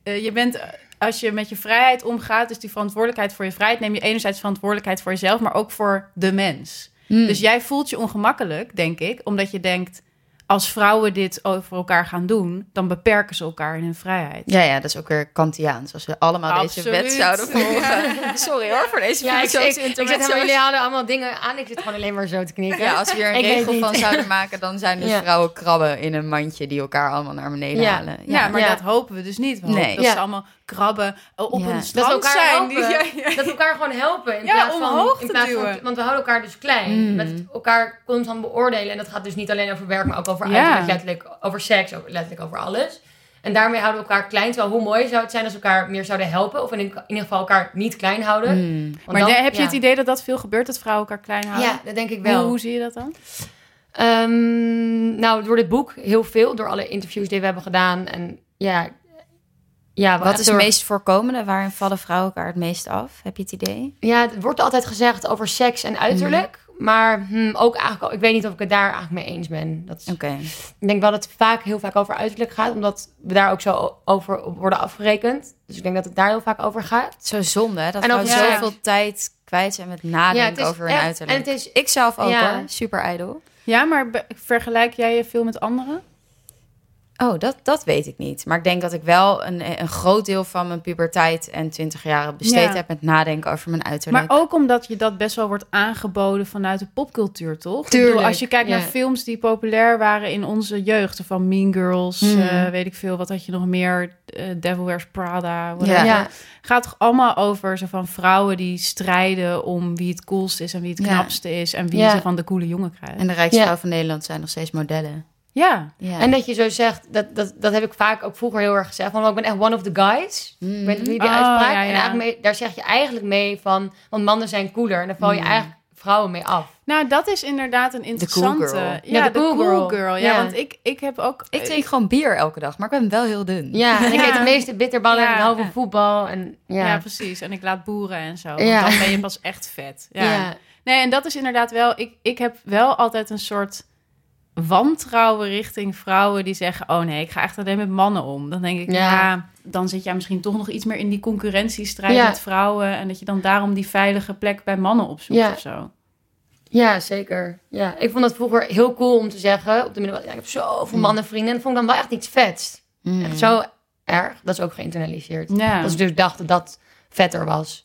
S4: eh, je bent, als je met je vrijheid omgaat, dus die verantwoordelijkheid voor je vrijheid, neem je enerzijds verantwoordelijkheid voor jezelf, maar ook voor de mens.
S2: Hmm.
S4: Dus jij voelt je ongemakkelijk, denk ik, omdat je denkt, als vrouwen dit over elkaar gaan doen, dan beperken ze elkaar in hun vrijheid.
S2: Ja, ja, dat is ook weer Kantiaans. Als we allemaal deze wet zouden volgen. Sorry hoor voor deze
S3: Ja, ik, ik, ik, zeg
S2: intermezzo's.
S3: maar, jullie hadden allemaal dingen aan. Ik zit gewoon alleen maar zo te knikken.
S2: Ja, als we hier een
S3: Ik
S2: regel van zouden maken, dan zijn dus
S3: Ja.
S2: vrouwen krabben in een mandje die elkaar allemaal naar beneden
S3: Ja.
S2: halen.
S4: Ja, maar
S3: Ja.
S4: dat hopen we dus niet. We
S2: Nee.
S4: dat
S3: Ja.
S4: ze allemaal krabben eh, op
S2: Ja.
S4: een strand
S3: dat we elkaar
S4: zijn. Die- ja, ja.
S3: Dat we elkaar gewoon helpen. In
S4: Ja,
S3: plaats
S4: omhoog
S3: van,
S4: te
S3: in plaats
S4: duwen.
S3: van, Want we houden elkaar dus klein.
S2: Mm.
S3: Met elkaar constant beoordelen. En dat gaat dus niet alleen over werk, maar ook over
S4: Ja.
S3: uiterlijk, letterlijk over seks, over, letterlijk over alles. En daarmee houden we elkaar klein. Terwijl hoe mooi zou het zijn als we elkaar meer zouden helpen. Of in, in ieder geval elkaar niet klein houden.
S2: Hmm.
S4: Maar
S3: dan-
S4: heb je
S3: ja.
S4: het idee dat dat veel gebeurt, dat vrouwen elkaar klein houden?
S3: Ja, dat denk ik wel.
S4: hoe zie je dat dan?
S3: Ehm, nou, door dit boek heel veel. Door alle interviews die we hebben gedaan. En ja... ja
S2: Wat is het
S3: door-
S2: meest voorkomende? Waarin vallen vrouwen elkaar het meest af? Heb je het idee?
S3: Ja, het wordt altijd gezegd over seks en uiterlijk. Maar hm, ook eigenlijk, al- ik weet niet of ik het daar eigenlijk mee eens ben. Dat is,
S2: Oké.
S3: Ik denk wel dat het vaak heel vaak over uiterlijk gaat, omdat we daar ook zo over worden afgerekend. Dus ik denk dat het daar heel vaak over gaat.
S2: Zo zonde, hè? Dat
S3: En
S2: vrouwen
S3: ja.
S2: zoveel tijd kwijt zijn met
S3: Ja,
S2: nadenken
S3: het is
S2: over hun
S3: echt-
S2: uiterlijk.
S3: en het is-
S2: Ik zelf ook
S3: Ja.
S2: hoor, super ijdel.
S4: Ja, maar vergelijk jij je veel met anderen?
S2: Oh, dat, dat weet ik niet. Maar ik denk dat ik wel een, een groot deel van mijn puberteit en twintig jaar besteed
S4: Ja.
S2: heb met nadenken over mijn uiterlijk.
S4: Maar ook omdat je dat best wel wordt aangeboden vanuit de popcultuur, toch?
S3: Tuurlijk,
S4: bedoel, als je kijkt
S3: ja.
S4: naar films die populair waren in onze jeugd, van Mean Girls,
S2: Mm.
S4: eh, weet ik veel, wat had je nog meer, Eh, Devil Wears Prada, whatever.
S2: Ja.
S4: Gaat toch allemaal over zo van vrouwen die strijden om wie het coolste is en wie het knapste is en wie ze van de coole jongen krijgt.
S2: En de rijkste vrouw van Nederland zijn nog steeds modellen.
S4: Ja,
S2: Ja.
S3: En dat je zo zegt, dat, dat, dat heb ik vaak ook vroeger heel erg gezegd. Van, ik ben echt one of the guys.
S2: Mm.
S3: Ik weet niet je die
S4: Oh,
S3: uitspraak.
S4: ja,
S3: En
S4: ja.
S3: eigenlijk mee, daar zeg je eigenlijk mee van, want mannen zijn cooler. En daar val je
S2: Mm.
S3: eigenlijk vrouwen mee af.
S4: nou dat is inderdaad een interessante...
S2: girl.
S4: Ja,
S3: Ja,
S4: de cool,
S3: cool
S4: girl.
S3: girl.
S4: Ja,
S3: Ja.
S4: want ik, ik heb ook...
S2: Ik drink gewoon bier elke dag, maar ik ben wel heel dun.
S3: Ja, en ik
S4: Ja.
S3: eet de meeste bitterballen en hou van voetbal. En, ja.
S4: Ja. precies. En ik laat boeren en zo. Want
S3: Ja.
S4: dan ben je pas echt vet. Ja.
S3: Ja.
S4: Nee, en dat is inderdaad wel... Ik, ik heb wel altijd een soort wantrouwen richting vrouwen die zeggen... oh nee, ik ga echt alleen met mannen om. Dan denk ik, ja,
S3: Ja.
S4: dan zit jij misschien toch nog iets meer in die concurrentiestrijd
S3: Ja.
S4: met vrouwen... en dat je dan daarom die veilige plek bij mannen opzoekt
S3: Ja.
S4: of zo.
S3: Ja, zeker. Ja, ik vond het vroeger heel cool om te zeggen op de middelbare. Ja, ik heb zoveel mannenvrienden. En dat vond ik dan wel echt iets vets.
S2: Mm.
S3: Echt zo erg. Dat is ook geïnternaliseerd.
S4: Ja.
S3: Dat ze dus dachten dat dat vetter was.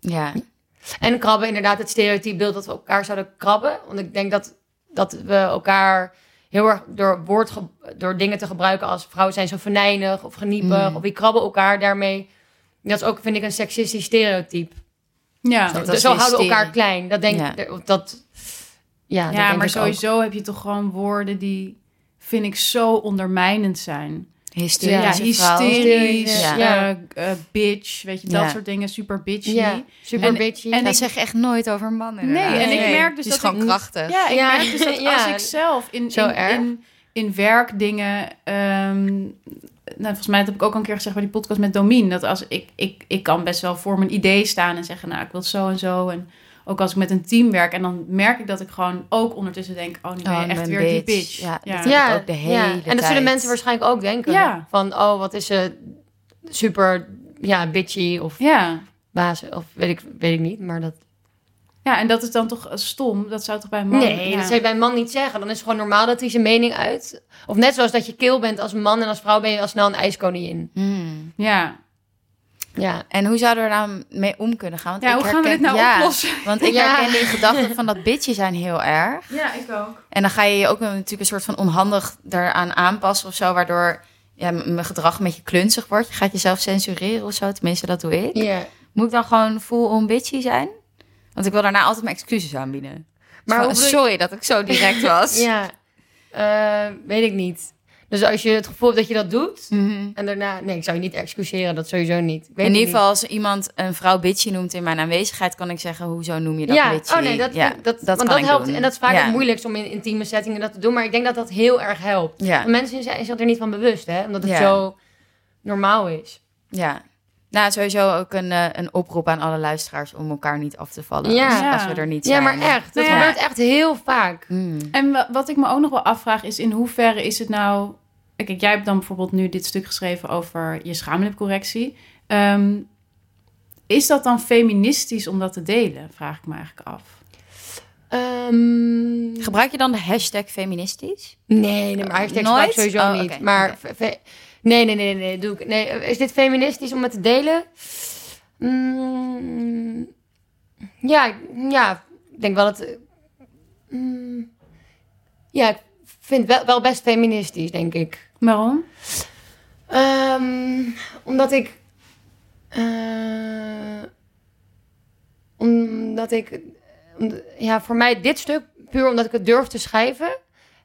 S2: Ja.
S3: En krabben, inderdaad, het stereotype beeld dat we elkaar zouden krabben. Want ik denk dat, dat we elkaar heel erg door, woord ge- door dingen te gebruiken als vrouwen zijn zo venijnig of geniepig.
S2: Mm.
S3: Of die krabben elkaar daarmee. Dat is ook, vind ik, een seksistisch stereotype.
S4: Ja,
S2: Dat
S3: Zo,
S2: is
S3: zo houden we
S2: hysterie.
S3: elkaar klein. Dat denk
S2: Ja.
S3: dat. Ja, dat
S4: ja
S3: denk
S4: maar
S3: ik ook.
S4: sowieso heb je toch gewoon woorden die... vind ik zo ondermijnend zijn.
S2: Hysterische
S4: ja, hysterisch,
S3: Ja.
S4: ja. eh, bitch, weet je, dat
S2: Ja.
S4: soort dingen, super bitchy.
S3: Ja, super
S4: En-
S3: bitchy.
S4: en
S2: Dat
S4: ik-
S2: zeg je echt nooit over mannen.
S4: Nee, en ik merk dus
S2: Die is
S4: dat
S2: gewoon
S4: ik-
S2: krachtig.
S4: Ja, ik
S3: Ja,
S4: merk dus dat
S3: ja.
S4: als ik zelf in,
S3: Zo
S4: in, in, in werkdingen... ehm, nou, volgens mij dat heb ik ook al een keer gezegd bij die podcast met Domien. Dat als ik, ik, ik kan best wel voor mijn idee staan en zeggen... nou, ik wil het zo en zo. En ook als ik met een team werk. En dan merk ik dat ik gewoon ook ondertussen denk... oh, nu ben je
S2: Oh,
S4: echt weer die
S2: bitch. Ja,
S4: ja.
S2: dat ook de hele
S3: En dat zullen mensen waarschijnlijk ook denken.
S4: Ja.
S3: Van, oh, wat is ze super ja, bitchy of
S4: Ja.
S3: baas of weet ik, weet ik niet. Maar dat...
S4: ja, en dat is dan toch stom? Dat zou toch bij een man...
S3: nee,
S4: ja.
S3: dat zou je bij een man niet zeggen. Dan is het gewoon normaal dat hij zijn mening uit. Of net zoals dat je kil bent als man en als vrouw ben je al snel een ijskoningin.
S2: Hmm.
S4: Ja.
S3: Ja.
S2: En hoe zouden we daar nou mee om kunnen gaan? Want
S4: ja,
S2: ik
S4: hoe gaan we dit nou
S2: ja,
S4: oplossen?
S2: Want ik
S3: Ja.
S2: herken die gedachten van dat bitje zijn heel erg.
S4: Ja, ik ook.
S2: En dan ga je je ook een- natuurlijk een soort van onhandig daaraan aanpassen of zo, waardoor ja, mijn gedrag een beetje klunzig wordt. Je gaat jezelf censureren of zo, tenminste dat doe ik.
S3: ja.
S2: Moet ik dan gewoon full-on bitchy zijn? Want ik wil daarna altijd mijn excuses aanbieden.
S3: Maar
S2: sorry dat ik zo direct was.
S3: Ja. Eh, weet ik niet. Dus als je het gevoel hebt dat je dat doet...
S2: Mhm.
S3: En daarna... Nee, ik zou je niet excuseren. Dat sowieso niet. Ik weet
S2: In ieder geval, als iemand een vrouw bitchy noemt in mijn aanwezigheid, kan ik zeggen, hoezo noem je dat
S3: Ja,
S2: bitchy?
S3: oh nee, dat,
S2: ja,
S3: dat, dat,
S2: dat
S3: want
S2: kan
S3: dat
S2: ik
S3: helpt.
S2: doen.
S3: En dat is vaak
S2: Ja.
S3: het moeilijkst om in intieme settingen dat te doen. Maar ik denk dat dat heel erg helpt.
S2: Ja.
S3: Want mensen zijn zich er niet van bewust, hè? Omdat het
S2: Ja.
S3: zo normaal is.
S2: Ja. Nou, sowieso ook een, eh, een oproep aan alle luisteraars om elkaar niet af te vallen.
S3: Ja.
S2: als, als we er niet
S3: Ja,
S2: zijn.
S3: maar echt. Dat
S4: Nou ja.
S3: gebeurt echt heel vaak.
S2: Mm.
S4: En wa- wat ik me ook nog wel afvraag is in hoeverre is het nou... Kijk, jij hebt dan bijvoorbeeld nu dit stuk geschreven over je schaamlipcorrectie. Ehm, is dat dan feministisch om dat te delen? Vraag ik me eigenlijk af.
S3: Ehm,
S2: Gebruik je dan de hashtag feministisch?
S3: nee, nee, maar hashtag
S2: Nooit?
S3: sowieso
S2: Oh,
S3: niet. Maar. Nee, nee, nee, nee, doe ik. Nee, is dit feministisch om het te delen? Mm, ja, ja, ik denk wel dat. mm, ja, ik vind wel, wel best feministisch, denk ik.
S4: Waarom?
S3: Ehm, omdat ik. eh, omdat ik. ja, voor mij dit stuk puur omdat ik het durf te schrijven.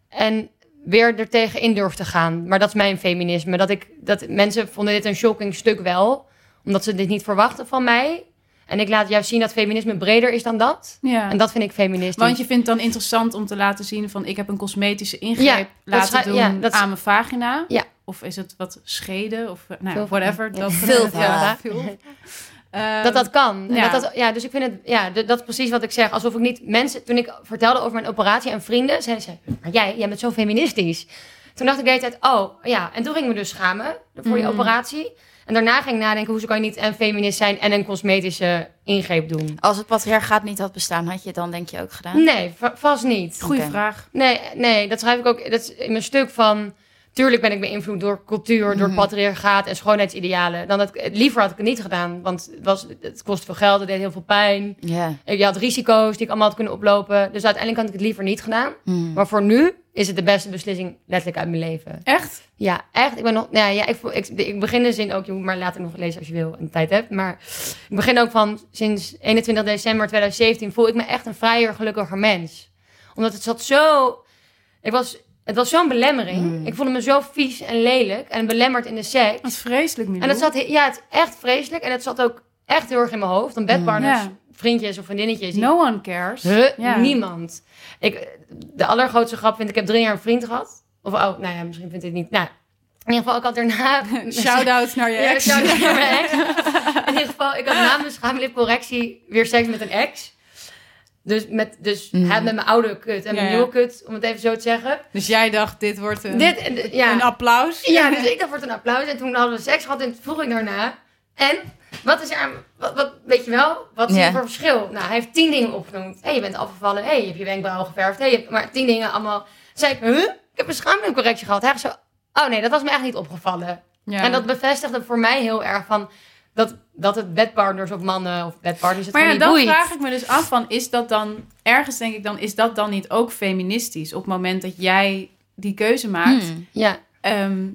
S3: En weer er tegen in durf te gaan. Maar dat is mijn feminisme. Dat ik, dat mensen vonden dit een shocking stuk wel. Omdat ze dit niet verwachten van mij. En ik laat juist zien dat feminisme breder is dan dat.
S4: Ja.
S3: En dat vind ik feministisch.
S4: Want je vindt het dan interessant om te laten zien van... ik heb een cosmetische ingreep
S3: Ja,
S4: laten doen
S3: ja,
S4: aan mijn vagina.
S3: Ja.
S4: Of is het wat scheden? Of eh, nou, whatever.
S3: ja.
S4: Dat,
S2: Veel
S4: veel. Ehm,
S3: dat dat kan. En
S4: ja.
S3: Dat dat, ja, dus ik vind het, ja, dat is precies wat ik zeg. Alsof ik niet mensen, toen ik vertelde over mijn operatie aan vrienden, zeiden ze, maar jij, jij bent zo feministisch. Toen dacht ik de hele tijd, oh ja, en toen ging ik me dus schamen voor die
S4: Mhm.
S3: operatie. En daarna ging ik nadenken, hoezo kan je niet en feminist zijn en een cosmetische ingreep doen?
S2: Als het patriarchaat niet had bestaan, had je het dan denk je ook gedaan?
S3: Nee, va- vast niet.
S4: Goeie vraag.
S3: Nee, nee, dat schrijf ik ook dat is in mijn stuk van. Tuurlijk ben ik beïnvloed door cultuur, door
S2: Mhm.
S3: patriarchaat en schoonheidsidealen. Dan het, liever had ik het niet gedaan, want het, was, het kost veel geld, het deed heel veel pijn.
S2: Ja.
S3: Je had risico's die ik allemaal had kunnen oplopen. Dus uiteindelijk had ik het liever niet gedaan.
S2: Mm.
S3: Maar voor nu is het de beste beslissing letterlijk uit mijn leven.
S4: Echt?
S3: Ja, echt. Ik ben nog. Nou ja, ik, voel- ik, ik begin de zin ook. Je moet maar later nog lezen als je wil en tijd hebt. Maar ik begin ook van sinds 21 december 2017 voel ik me echt een vrijer, gelukkiger mens. Omdat het zat zo. Ik was. Het was zo'n belemmering.
S2: Mm.
S3: Ik voelde me zo vies en lelijk en belemmerd in de seks.
S4: Wat vreselijk, Milou.
S3: En dat zat, ja, het is echt vreselijk. En het zat ook echt heel erg in mijn hoofd. Dan bedpartners,
S4: Ja.
S3: vriendjes of vriendinnetjes. die-
S4: No one cares.
S3: Huh?
S4: Ja.
S3: Niemand. Ik, de allergrootste grap vind ik, ik heb drie jaar een vriend gehad. Of, oh, nou ja, misschien vindt hij het niet. Nou, in ieder geval, ik had daarna...
S4: Shout-out naar je
S3: Ja,
S4: ex.
S3: shout-out naar mijn ex. In ieder geval, ik had na mijn schaamlipcorrectie weer seks met een ex. Dus, met, dus hij met mijn oude kut en mijn
S4: Ja, ja.
S3: nieuwe kut, om het even zo te zeggen.
S4: Dus jij dacht, dit wordt een,
S3: Dit, ja.
S4: een applaus.
S3: Ja, dus ik dacht wordt een applaus. En toen hadden we seks gehad en vroeg ik daarna. En, wat is er aan, wat, wat, weet je wel, wat is er voor verschil? Nou, hij heeft tien dingen opgenoemd. Hé, hey, je bent afgevallen. Hé, hey, je hebt je wenkbrauwen geverfd. Hé, hebt maar tien dingen allemaal. Toen zei ik, huh? Ik heb een schaamlipcorrectie gehad. Hij zei zo, oh nee, dat was me echt niet opgevallen.
S4: Ja.
S3: En dat bevestigde voor mij heel erg van, dat, dat het bedpartners of mannen of bedpartners het
S4: maar ja, dan
S3: boeit.
S4: vraag ik me dus af van, is dat dan, ergens denk ik dan, is dat dan niet ook feministisch? Op het moment dat jij die keuze maakt
S2: Mm.
S3: Ja.
S4: ehm,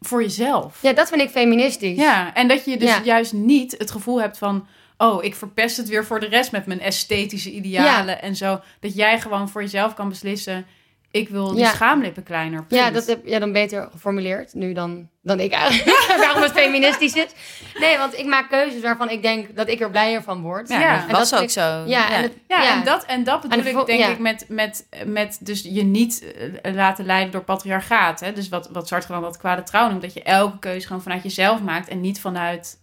S4: voor jezelf.
S3: ja, dat vind ik feministisch.
S4: Ja, en dat je dus
S3: Ja.
S4: juist niet het gevoel hebt van... oh, ik verpest het weer voor de rest met mijn esthetische idealen en zo. Dat jij gewoon voor jezelf kan beslissen... ik wil die
S3: Ja.
S4: schaamlippen kleiner.
S3: Ja, dat heb jij dan beter geformuleerd nu dan, dan ik eigenlijk. Waarom het feministisch is. Nee, want ik maak keuzes waarvan ik denk dat ik er blijer van word.
S2: Ja,
S4: Ja,
S3: en
S2: was
S3: dat
S2: ook zo.
S3: Ja, En het,
S4: Ja,
S3: ja.
S4: En, dat, en dat bedoel
S3: En
S4: ik denk
S3: ja.
S4: ik met, met, met dus je niet eh, laten leiden door patriarchaat. Hè? Dus wat, wat Sartre dan dat kwade trouw noemt. Dat je elke keuze gewoon vanuit jezelf maakt en niet vanuit...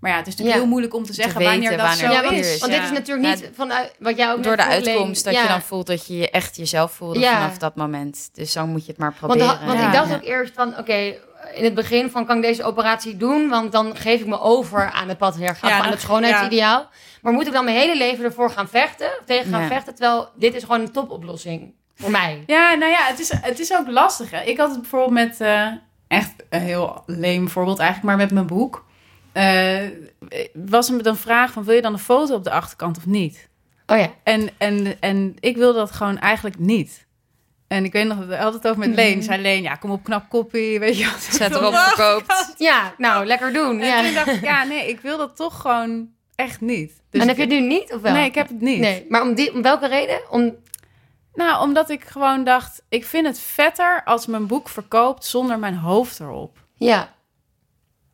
S4: Maar ja, het is natuurlijk
S3: Ja.
S4: heel moeilijk om te zeggen
S2: weten
S4: wanneer dat
S2: wanneer
S4: zo
S3: ja, want,
S2: is,
S3: want
S4: ja.
S3: dit is natuurlijk niet
S2: Ja,
S3: vanuit wat jij ook
S2: Door de uitkomst dat
S3: Ja.
S2: je dan voelt dat je je echt jezelf voelde
S3: Ja.
S2: vanaf dat moment. Dus zo moet je het maar
S3: Want,
S2: proberen.
S3: want
S4: Ja.
S3: ik dacht
S2: Ja.
S3: ook eerst van, oké, in het begin van kan ik deze operatie doen, want dan geef ik me over aan het patriarchaat,
S4: Ja,
S3: aan het schoonheidsideaal. Maar moet ik dan mijn hele leven ervoor gaan vechten, of tegen gaan
S2: Ja.
S3: vechten, terwijl dit is gewoon een topoplossing voor mij.
S4: Ja, nou ja, het is, het is ook lastig. Hè? Ik had het bijvoorbeeld met, eh, echt een heel leem voorbeeld eigenlijk, maar met mijn boek. Eh, was er een vraag van, wil je dan een foto op de achterkant of niet?
S3: Oh ja.
S4: En, en, en ik wilde dat gewoon eigenlijk niet. En ik weet nog, we hadden het over met Leen. Zei Leen, ja, kom op, knap koppie, weet je wat.
S2: Zet erop verkoopt.
S3: Ja, nou, lekker doen.
S4: En
S3: Ja.
S4: toen dacht ik, ja, nee, ik wil dat toch gewoon echt niet. Dus
S3: en heb je het nu niet, of wel?
S4: Nee, ik heb het niet.
S3: Nee, maar om, die, om welke reden? Om,
S4: Nou, omdat ik gewoon dacht, ik vind het vetter als mijn boek verkoopt zonder mijn hoofd erop.
S3: ja.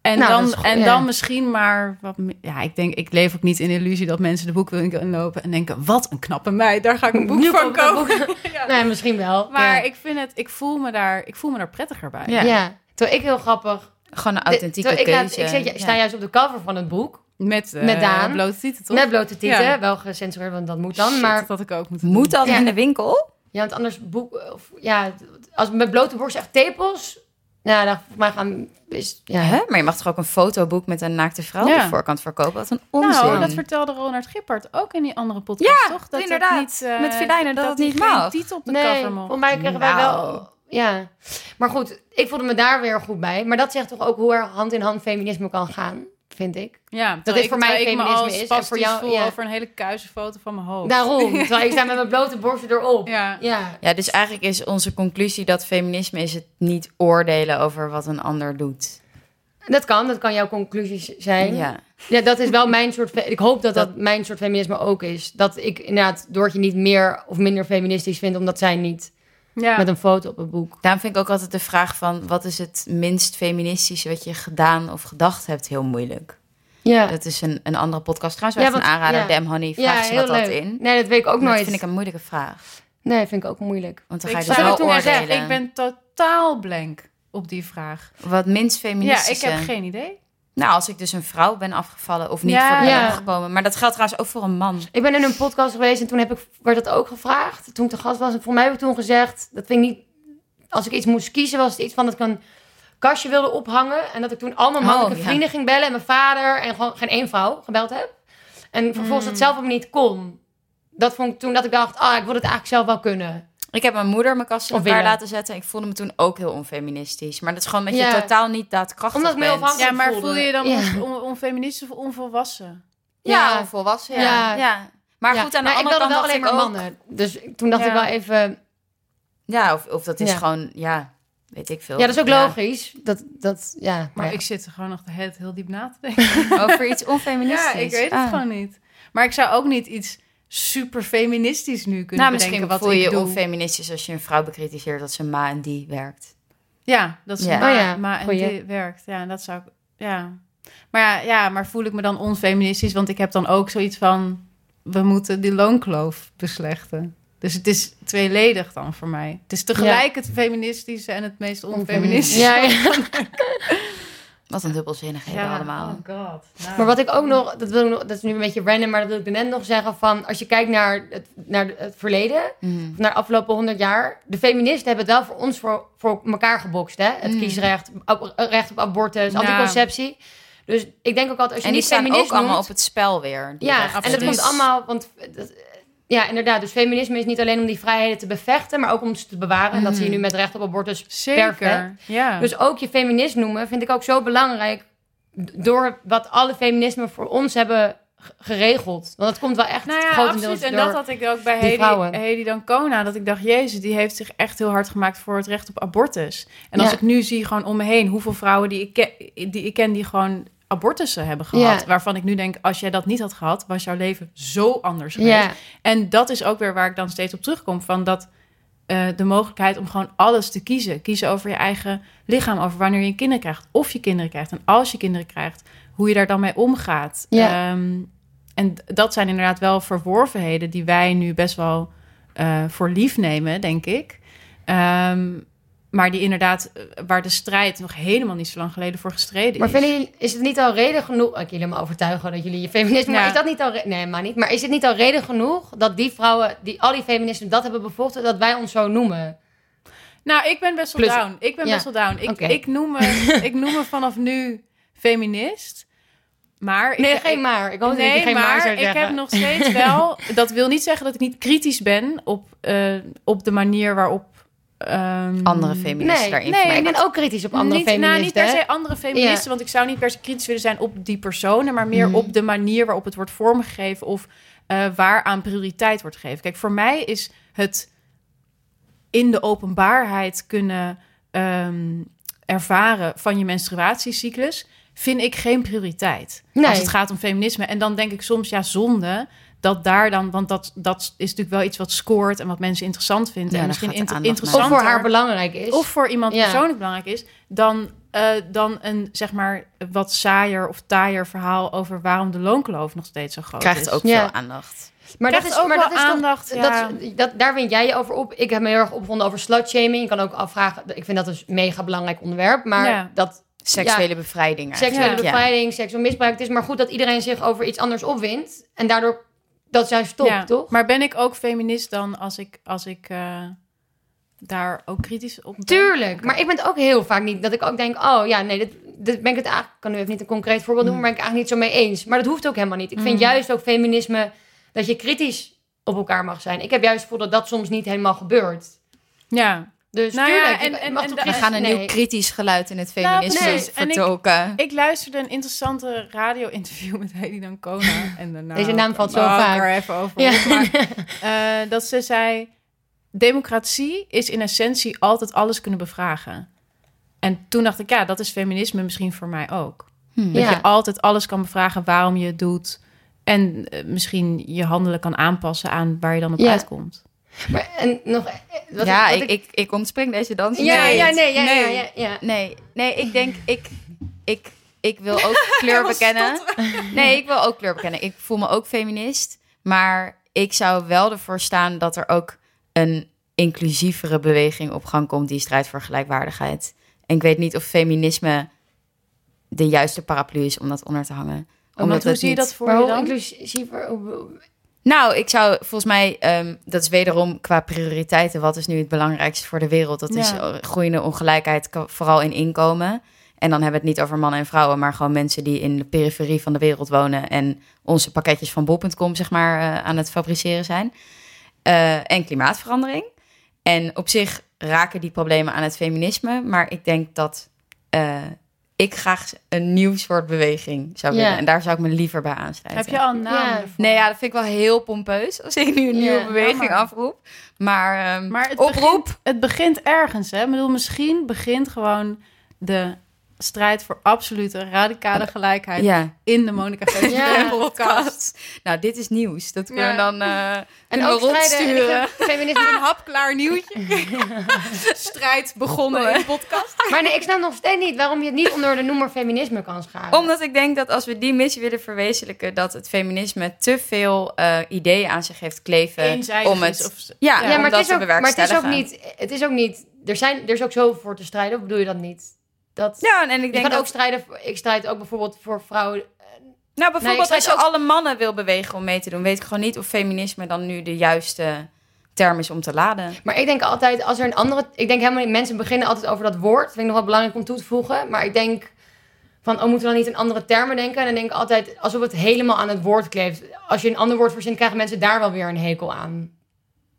S4: En,
S3: Nou,
S4: dan,
S3: goed,
S4: en
S3: ja.
S4: dan misschien maar wat Ja, ik denk, ik leef ook niet in de illusie dat mensen de boekwinkel inlopen en denken: wat een knappe meid, daar ga ik een boek
S3: Nu
S4: van kopen. Ja.
S3: Nee, misschien wel.
S4: Maar
S3: ja.
S4: ik vind het, ik voel me daar, ik voel me daar prettiger bij.
S2: Ja.
S3: ja. Terwijl ik heel grappig...
S2: Gewoon een authentieke
S3: ik, laat- ik sta
S2: Ja.
S3: juist op de cover van het boek.
S4: Met, eh
S3: Met Daan.
S4: blote titel, toch?
S3: Met blote tieten.
S4: Ja.
S3: Wel gecensureerd, want dat moet dan.
S4: Shit,
S3: maar
S4: dat ik ook
S2: Moet
S4: doen.
S2: dat
S3: Ja.
S2: in de winkel?
S3: Ja, want anders boek... Of, ja, als met blote borst echt tepels... Nou, dan gaan... Is, ja.
S2: Hè? Maar je mag toch ook een fotoboek met een naakte vrouw
S4: Ja.
S2: op de voorkant verkopen? Wat een onzin.
S4: Nou, dat vertelde Ronald Gippert ook in die andere podcast,
S2: Ja,
S4: toch? Dat het
S2: inderdaad.
S4: niet, eh,
S2: Met Filijnen dat het
S4: hij
S2: niet
S4: geen
S2: mag.
S4: titel op de
S3: Nee,
S4: cover mocht.
S3: volgens mij kregen wij
S2: Nou.
S3: wel... Ja. Maar goed, ik voelde me daar weer goed bij. Maar dat zegt toch ook hoe er hand in hand feminisme kan gaan, vind ik.
S4: Ja,
S3: dit
S4: terwijl
S3: voor mij
S4: ik me
S3: feminisme
S4: als
S3: is en voor jou-
S4: voel
S3: ja.
S4: over een hele kuise foto van mijn hoofd.
S3: Daarom. Terwijl ik sta met mijn blote borsten erop.
S4: Ja.
S3: Ja.
S2: Ja, dus eigenlijk is onze conclusie dat feminisme is het niet oordelen over wat een ander doet.
S3: Dat kan, dat kan jouw conclusie zijn.
S2: Ja.
S3: Ja, dat is wel mijn soort. fe- Ik hoop dat dat,
S2: Dat-
S3: mijn soort feminisme ook is. Dat ik inderdaad Doortje niet meer of minder feministisch vind, omdat zij niet
S4: Ja.
S3: met een foto op het boek.
S2: Daarom vind ik ook altijd de vraag van... wat is het minst feministische wat je gedaan of gedacht hebt heel moeilijk.
S3: Ja,
S2: Dat is een, een andere podcast. Trouwens,
S3: Ja,
S2: wel echt een aanrader.
S3: ja.
S2: Damn Honey,
S3: ja
S2: vraag ze
S3: heel
S2: wat dat
S3: leuk.
S2: in.
S3: Nee, dat weet ik ook
S2: Maar
S3: nooit.
S2: Dat vind ik een moeilijke vraag.
S3: Nee, vind ik ook moeilijk.
S2: Want dan
S4: Ik
S2: ga je dus wel oordelen.
S3: gezegd,
S4: Ik ben totaal blank op die vraag.
S2: Wat minst
S4: Ja,
S2: feministisch
S4: ik heb geen idee.
S2: Nou, als ik dus een vrouw ben afgevallen of niet
S4: Ja.
S2: voor de
S3: Ja.
S2: gekomen. Maar dat geldt trouwens ook voor een man.
S3: Ik ben in een podcast geweest en toen heb ik, werd dat ook gevraagd. Toen ik te gast was. En voor mij heb ik toen gezegd, dat vind ik niet... Als ik iets moest kiezen, was het iets van dat ik een kastje wilde ophangen. En dat ik toen al mijn
S2: Oh,
S3: mannelijke
S2: ja.
S3: vrienden ging bellen. En mijn vader en gewoon geen één vrouw gebeld heb. En vervolgens dat zelf ook niet kon. Dat vond ik toen dat ik dacht, ah, ik wil het eigenlijk zelf wel kunnen.
S2: Ik heb mijn moeder mijn kast in elkaar laten zetten. Ik voelde me toen ook heel onfeministisch. Maar dat is gewoon dat je
S3: Ja.
S2: totaal niet daadkrachtig
S3: Omdat
S2: bent.
S3: afhankelijk
S4: Ja, maar
S3: voelde.
S4: voel je dan
S3: Ja.
S4: on- on- onfeministisch of onvolwassen?
S2: Ja,
S3: Ja.
S2: onvolwassen. Ja.
S3: Ja.
S2: ja. Maar
S3: Ja,
S2: goed, aan de
S3: ik
S2: andere
S3: wilde
S2: kant
S3: wel
S2: dacht
S3: alleen
S2: ik
S3: maar
S2: ook...
S3: mannen. Dus toen dacht
S4: Ja.
S3: ik wel even...
S2: Ja, of, of dat is
S3: Ja.
S2: gewoon... Ja, weet ik veel.
S3: Ja, dat is ook logisch. Dat, dat, ja,
S4: Maar
S3: maar
S4: ik zit er gewoon nog de hele heel diep na te denken.
S2: Over iets onfeministisch.
S4: Ja, ik weet het
S2: Ah.
S4: gewoon niet. Maar ik zou ook niet iets super feministisch nu kunnen
S2: Nou,
S4: bedenken
S2: misschien
S4: wat
S2: voel je
S4: ik
S2: je
S4: doe.
S2: onfeministisch als je een vrouw bekritiseert dat ze ma en die werkt.
S4: Ja, dat is
S2: Ja.
S4: maar,
S3: Oh ja,
S4: maar en
S3: goeie.
S4: die werkt. Ja, dat zou ik... Ja. Maar ja, ja, maar voel ik me dan onfeministisch? Want ik heb dan ook zoiets van... We moeten die loonkloof beslechten. Dus het is tweeledig dan voor mij. Het is tegelijk het feministische en het meest onfeministische.
S3: Ja, ja.
S2: Wat een dubbelzinnigheden allemaal.
S4: Oh god. Nou.
S3: Maar wat ik ook nog, dat, wil ik nog, dat is nu een beetje random, maar dat wil ik net nog zeggen van, als je kijkt naar het, naar het verleden,
S2: Mhm.
S3: naar de afgelopen honderd jaar, de feministen hebben het wel voor ons voor, voor elkaar gebokst, hè? Het
S2: Mm.
S3: kiesrecht, ab- recht op abortus,
S4: Ja.
S3: anticonceptie. Dus ik denk ook altijd, als je
S2: En die
S3: niet
S2: staan
S3: feminist
S2: ook allemaal op het spel weer. die
S3: ja,
S2: rechten.
S3: en dat komt allemaal, want dat, ja, inderdaad. Dus feminisme is niet alleen om die vrijheden te bevechten, maar ook om ze te bewaren. En dat zie je nu met recht op abortus
S4: Zeker.
S3: perfect.
S4: Ja.
S3: Dus ook je feminist noemen vind ik ook zo belangrijk. Door wat alle feminismen voor ons hebben geregeld. Want het komt wel echt
S4: Nou ja,
S3: grotendeels
S4: absoluut. En
S3: door...
S4: dat had ik ook bij Hedy, Dancona. Dat ik dacht, jezus, die heeft zich echt heel hard gemaakt voor het recht op abortus. En als ik nu zie gewoon om me heen hoeveel vrouwen die ik, ken, die ik ken die gewoon abortussen hebben gehad. Waarvan ik nu denk, als jij dat niet had gehad, was jouw leven zo anders geweest.
S3: ja,
S4: En dat is ook weer waar ik dan steeds op terugkom. Van dat eh, de mogelijkheid om gewoon alles te kiezen. Kiezen over je eigen lichaam, over wanneer je kinderen krijgt. Of je kinderen krijgt. En als je kinderen krijgt, hoe je daar dan mee omgaat.
S3: Ja.
S4: Ehm, en dat zijn inderdaad wel verworvenheden die wij nu best wel eh, voor lief nemen, denk ik. Ehm, maar die inderdaad, eh, waar de strijd nog helemaal niet zo lang geleden voor gestreden
S3: maar
S4: is.
S3: vinden jullie, is het niet al reden genoeg... Ik wil helemaal overtuigen dat jullie je feminisme... Maar is dat niet al... Nee, maar niet. Maar is het niet al reden genoeg dat die vrouwen... Die, al die feministen dat hebben bevochten... dat wij ons zo noemen?
S4: Nou, ik ben best wel
S3: Plus-
S4: down. Ik ben
S3: Ja.
S4: best wel down. Ik, ik, noem me, ik noem me vanaf nu feminist. Maar ik,
S3: Nee,
S4: ik-
S3: geen maar. Ik hoop je
S4: Nee,
S3: geen maar,
S4: maar ik
S3: zeggen.
S4: heb nog steeds wel... Dat wil niet zeggen dat ik niet kritisch ben op, eh, op de manier waarop... ehm,
S2: Andere feministen
S3: Nee,
S2: daarin.
S4: nee,
S3: maar ik ben ook kritisch op andere
S4: niet,
S3: feministen.
S4: Nou, niet per se andere feministen,
S3: Ja.
S4: want ik zou niet per se kritisch willen zijn op die personen, maar meer
S3: Mhm.
S4: op de manier waarop het wordt vormgegeven of eh waaraan prioriteit wordt gegeven. Kijk, voor mij is het in de openbaarheid kunnen ehm, ervaren van je menstruatiecyclus, vind ik geen prioriteit.
S3: Nee.
S4: Als het gaat om feminisme. En dan denk ik soms, ja, zonde dat daar dan, want dat, dat is natuurlijk wel iets wat scoort en wat mensen interessant vinden.
S2: Ja,
S4: en misschien inter-
S2: naar.
S3: Of voor haar belangrijk is.
S4: of voor iemand
S3: Ja.
S4: persoonlijk belangrijk is, dan, eh, dan een zeg maar wat saaier of taaier verhaal over waarom de loonkloof nog steeds zo groot
S2: Krijgt
S4: is.
S2: ook
S3: Ja.
S2: veel aandacht.
S3: maar dat
S4: Krijgt
S3: is
S4: ook
S3: maar
S4: wel
S3: dat is
S4: aandacht,
S3: dat
S4: ja.
S3: is- dat, daar wint jij je over op. Ik heb me heel erg opgewonden over slutshaming. Je kan ook afvragen. Ik vind dat dus een mega belangrijk onderwerp. Maar
S4: Ja.
S3: dat
S2: Seksuele bevrijding
S3: seksuele.
S2: Ja.
S3: bevrijding, seksueel misbruik. Het is maar goed dat iedereen zich over iets anders opwindt. En daardoor dat is juist top,
S4: Ja.
S3: toch?
S4: Maar ben ik ook feminist dan als ik, als ik eh, daar ook kritisch op ben?
S3: Tuurlijk. Maar ik ben het ook heel vaak niet. Dat ik ook denk, oh ja, nee, dit, dit ben ik het eigenlijk... Kan nu even niet een concreet voorbeeld doen, maar ben ik eigenlijk niet zo mee eens. Maar dat hoeft ook helemaal niet. Ik vind
S4: Mm.
S3: juist ook feminisme dat je kritisch op elkaar mag zijn. Ik heb juist het gevoel dat dat soms niet helemaal gebeurt.
S4: Ja,
S3: Dus
S4: Nou ja, en-
S2: We gaan een
S3: nee.
S2: nieuw kritisch geluid in het
S4: Nou,
S2: feminisme.
S4: En ik-
S2: vertolken.
S4: ik luisterde een interessante radio-interview met Hedy Dancona. En daarna
S3: Deze naam valt zo
S4: Oh, ik
S3: vaak.
S4: er even over.
S3: Ja.
S4: op, Maar, eh, dat ze zei: democratie is in essentie altijd alles kunnen bevragen. En toen dacht ik, ja, dat is feminisme misschien voor mij ook.
S2: Hmm.
S4: Dat
S3: Ja.
S4: je altijd alles kan bevragen waarom je het doet. En eh, misschien je handelen kan aanpassen aan waar je dan op
S3: Ja.
S4: uitkomt.
S3: Maar, en nog... eh, Wat,
S2: ja,
S3: wat
S2: ik, ik, ik ontspring deze dans.
S3: Ja,
S2: niet.
S3: ja, nee, ja,
S2: nee.
S3: ja, ja, ja.
S2: Nee, nee, ik denk, ik, ik, ik wil ook kleur bekennen. Nee, ik wil ook kleur bekennen. Ik voel me ook feminist. Maar ik zou wel ervoor staan dat er ook een inclusievere beweging op gang komt die strijdt voor gelijkwaardigheid. En ik weet niet of feminisme de juiste paraplu is om dat onder te hangen.
S4: Omdat hoe
S2: het
S4: zie je
S2: niet-
S4: dat voor
S3: Maar
S4: je
S3: hoe
S4: dan?
S3: inclusiever...
S2: Nou, ik zou volgens mij, ehm, dat is wederom qua prioriteiten, wat is nu het belangrijkste voor de wereld? Dat is
S4: Ja.
S2: eh, groeiende ongelijkheid, vooral in inkomen. En dan hebben we het niet over mannen en vrouwen, maar gewoon mensen die in de periferie van de wereld wonen en onze pakketjes van bol.com zeg maar eh, aan het fabriceren zijn. Eh, en klimaatverandering. En op zich raken die problemen aan het feminisme, maar ik denk dat ik graag een nieuw soort beweging zou
S3: Ja.
S2: willen. En daar zou ik me liever bij aansluiten.
S4: Heb je al een naam
S3: Ja.
S2: Nee, ja, dat vind ik wel heel pompeus als ik nu een
S3: Ja,
S2: nieuwe beweging
S4: jammer.
S2: afroep. Maar, ehm,
S4: Maar het
S2: oproep.
S4: begint, het begint ergens, hè? Ik bedoel, misschien begint gewoon de strijd voor absolute radicale gelijkheid
S2: Ja.
S4: in de Monica Geus
S3: Ja.
S4: podcast.
S2: Nou, dit is nieuws. Dat kunnen
S4: Ja.
S2: we dan eh
S3: En ook
S2: rondsturen.
S3: Feminisme
S4: Een hapklaar nieuwtje. Strijd begonnen in de podcast.
S3: Maar nee, ik snap nog steeds niet waarom je het niet onder de noemer feminisme kan scharen.
S2: Omdat ik denk dat als we die missie willen verwezenlijken... dat het feminisme te veel eh, ideeën aan zich heeft kleven...
S4: Eenzijdig
S2: om het,
S4: is. Of,
S2: ja,
S3: ja,
S2: om
S3: maar
S2: dat
S3: het, is ook, maar het is ook
S2: bewerkstelligen.
S3: niet... Het is ook niet... Er, zijn, er is ook zoveel voor te strijden, of bedoel je dat niet? Dat,
S2: Ja, en ik denk dat...
S3: ook strijden... Ik strijd ook bijvoorbeeld voor vrouwen...
S2: Nou, bijvoorbeeld
S3: Nee,
S2: als je alle mannen wil bewegen om mee te doen... weet ik gewoon niet of feminisme dan nu de juiste term is om te laden.
S3: Maar ik denk altijd, als er een andere... Ik denk helemaal niet... Mensen beginnen altijd over dat woord. Dat vind ik nog wel belangrijk om toe te voegen. Maar ik denk van, oh, moeten we dan niet in andere termen denken? En dan denk ik altijd, alsof het helemaal aan het woord kleeft. Als je een ander woord verzint, krijgen mensen daar wel weer een hekel aan.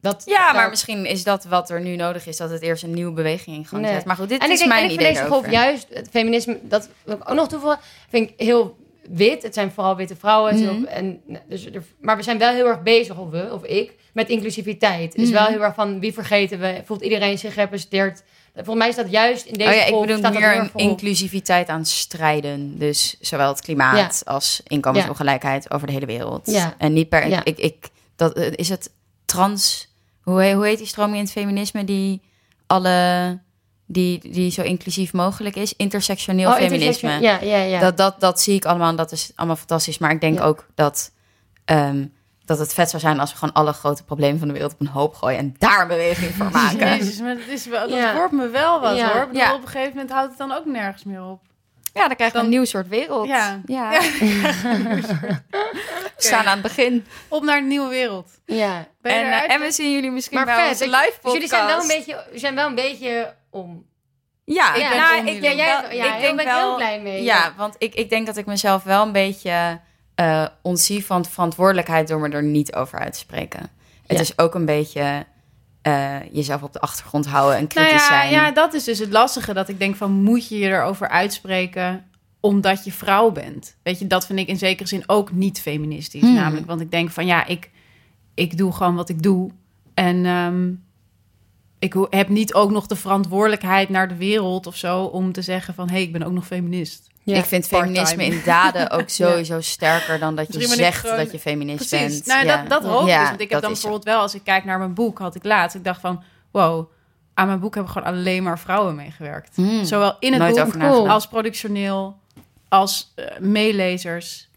S3: Dat,
S2: Ja, maar misschien is dat wat er nu nodig is... dat het eerst een nieuwe beweging in gang
S3: Nee.
S2: zet. Maar goed, dit
S3: en ik
S2: is
S3: denk,
S2: mijn
S3: en ik
S2: idee
S3: vind deze golf juist, het feminisme, dat wil ik ook nog toevoegen, vind ik heel wit. Het zijn vooral witte vrouwen.
S2: Mhm.
S3: heel- en, dus er, maar we zijn wel heel erg bezig, of we, of ik, met inclusiviteit. Is
S2: Mhm.
S3: wel heel erg van, wie vergeten we? Voelt iedereen zich gerepresenteerd? Volgens mij is dat juist in deze
S2: Oh ja, ik bedoel meer een inclusiviteit aan strijden. Dus zowel het klimaat als inkomensongelijkheid over de hele wereld.
S3: Ja.
S2: En niet per... Ik, ik, dat, eh, is het trans... Hoe, hoe heet die stroming in het feminisme die alle... Die, die zo inclusief mogelijk is? Intersectioneel
S3: Oh,
S2: feminisme.
S3: intersection- Ja, ja, ja.
S2: Dat, dat, dat zie ik allemaal en dat is allemaal fantastisch. Maar ik denk
S3: Ja.
S2: ook dat, ehm, dat het vet zou zijn als we gewoon alle grote problemen van de wereld op een hoop gooien en daar een beweging voor maken.
S4: Jezus, maar dat, is wel, dat
S3: Ja.
S4: me wel wat
S3: Ja.
S4: hoor. Ik bedoel,
S2: Ja.
S4: Op een gegeven moment houdt het dan ook nergens meer op.
S2: Ja, dan krijgen we
S4: Dan-
S2: een nieuw soort wereld.
S4: Ja.
S2: ja.
S4: Ja.
S2: We staan aan het begin.
S4: Op naar een nieuwe wereld.
S3: Ja.
S4: Je
S2: En, eh, en we zien jullie misschien
S3: Maar
S2: bij onze live podcast.
S3: dus jullie zijn wel een beetje, jullie zijn wel een beetje om.
S2: Ja,
S4: Ik
S3: ja,
S4: ben
S2: nou,
S4: om
S2: ik
S4: jullie.
S2: denk
S3: ja,
S2: wel,
S3: jij, ja,
S2: ik
S3: daar
S2: denk
S3: ben ik
S2: wel,
S3: heel blij mee.
S2: Ja, want ik, ik denk dat ik mezelf wel een beetje eh ontzie van verantwoordelijkheid door me er niet over uit te spreken. Het
S3: Ja.
S2: is ook een beetje eh, jezelf op de achtergrond houden en
S4: Nou
S2: kritisch
S4: ja,
S2: zijn.
S4: ja, dat is dus het lastige. Dat ik denk van, moet je je erover uitspreken omdat je vrouw bent? Weet je, dat vind ik in zekere zin ook niet feministisch.
S2: Hmm.
S4: Namelijk, want ik denk van, ja, ik, ik doe gewoon wat ik doe. En ehm, ik heb niet ook nog de verantwoordelijkheid naar de wereld of zo... om te zeggen van, hé, hey, ik ben ook nog feminist.
S3: Ja.
S2: ik vind feminisme in daden ook sowieso sterker dan dat je
S4: Misschien
S2: zegt
S4: gewoon-
S2: dat je feminist
S4: Precies.
S2: bent.
S4: Nou,
S2: ja.
S4: dat, dat hoop ik. Want ik heb dan bijvoorbeeld wel, als ik kijk naar mijn boek, had ik laatst. Ik dacht van, wow, aan mijn boek hebben gewoon alleen maar vrouwen meegewerkt.
S2: Hmm.
S4: Zowel in het
S2: Nooit
S4: boek als productioneel, als eh, meelezers.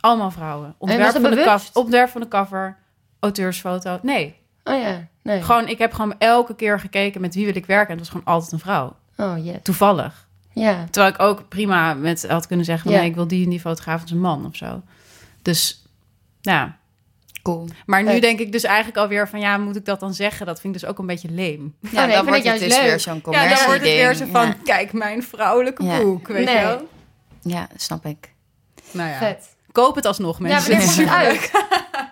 S4: Allemaal vrouwen. Ontwerp van, de cover, ontwerp van de cover, auteursfoto. Nee,
S3: Oh ja, nee.
S4: gewoon, ik heb gewoon elke keer gekeken met wie wil ik werken. En het was gewoon altijd een vrouw.
S3: Oh ja.
S4: Toevallig.
S3: Ja.
S4: Terwijl ik ook prima met had kunnen zeggen van...
S3: Ja.
S4: nee, ik wil die en die fotograaf als een man of zo. Dus, ja.
S2: Cool.
S4: Maar nu denk ik dus eigenlijk alweer van... ja, moet ik dat dan zeggen? Dat vind ik dus ook een beetje leem.
S2: Ja,
S3: nee, ik vind
S2: dan wordt
S3: het
S2: het
S3: juist
S2: dus
S3: leuk.
S2: weer zo'n
S4: Ja,
S2: commercie
S4: dan wordt het weer zo van...
S2: Ja.
S4: kijk, mijn vrouwelijke
S2: Ja.
S4: boek, weet
S3: Nee.
S4: je wel?
S2: Ja, snap ik.
S4: Nou ja,
S3: Vet.
S4: koop het alsnog,
S3: Ja,
S4: mensen.
S3: wanneer komt het uit?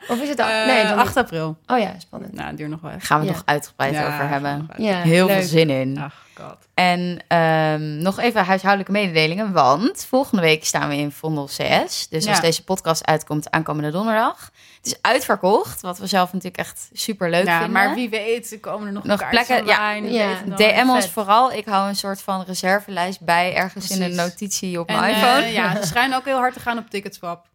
S3: Of is het al?
S4: Eh,
S3: nee, dan
S4: 8 april.
S3: Oh ja, spannend.
S4: Nou, het duurt nog wel even.
S2: Gaan we
S3: Ja.
S2: nog uitgebreid
S4: Ja,
S2: over hebben.
S3: Ja,
S2: Heel
S3: leuk.
S2: veel zin in.
S4: Ach, god.
S2: En ehm, nog even huishoudelijke mededelingen, want volgende week staan we in Vondel CS. Dus als deze podcast uitkomt aankomende donderdag. Het is uitverkocht, wat we zelf natuurlijk echt super leuk
S4: Ja,
S2: vinden.
S4: maar wie weet, er komen er nog,
S2: Nog plekken, ja.
S4: online,
S3: Ja.
S2: DM ons vooral. Ik hou een soort van reservelijst bij ergens in een notitie op mijn
S4: eh,
S2: iPhone.
S4: ja, ze schijnen ook heel hard te gaan op Ticketswap.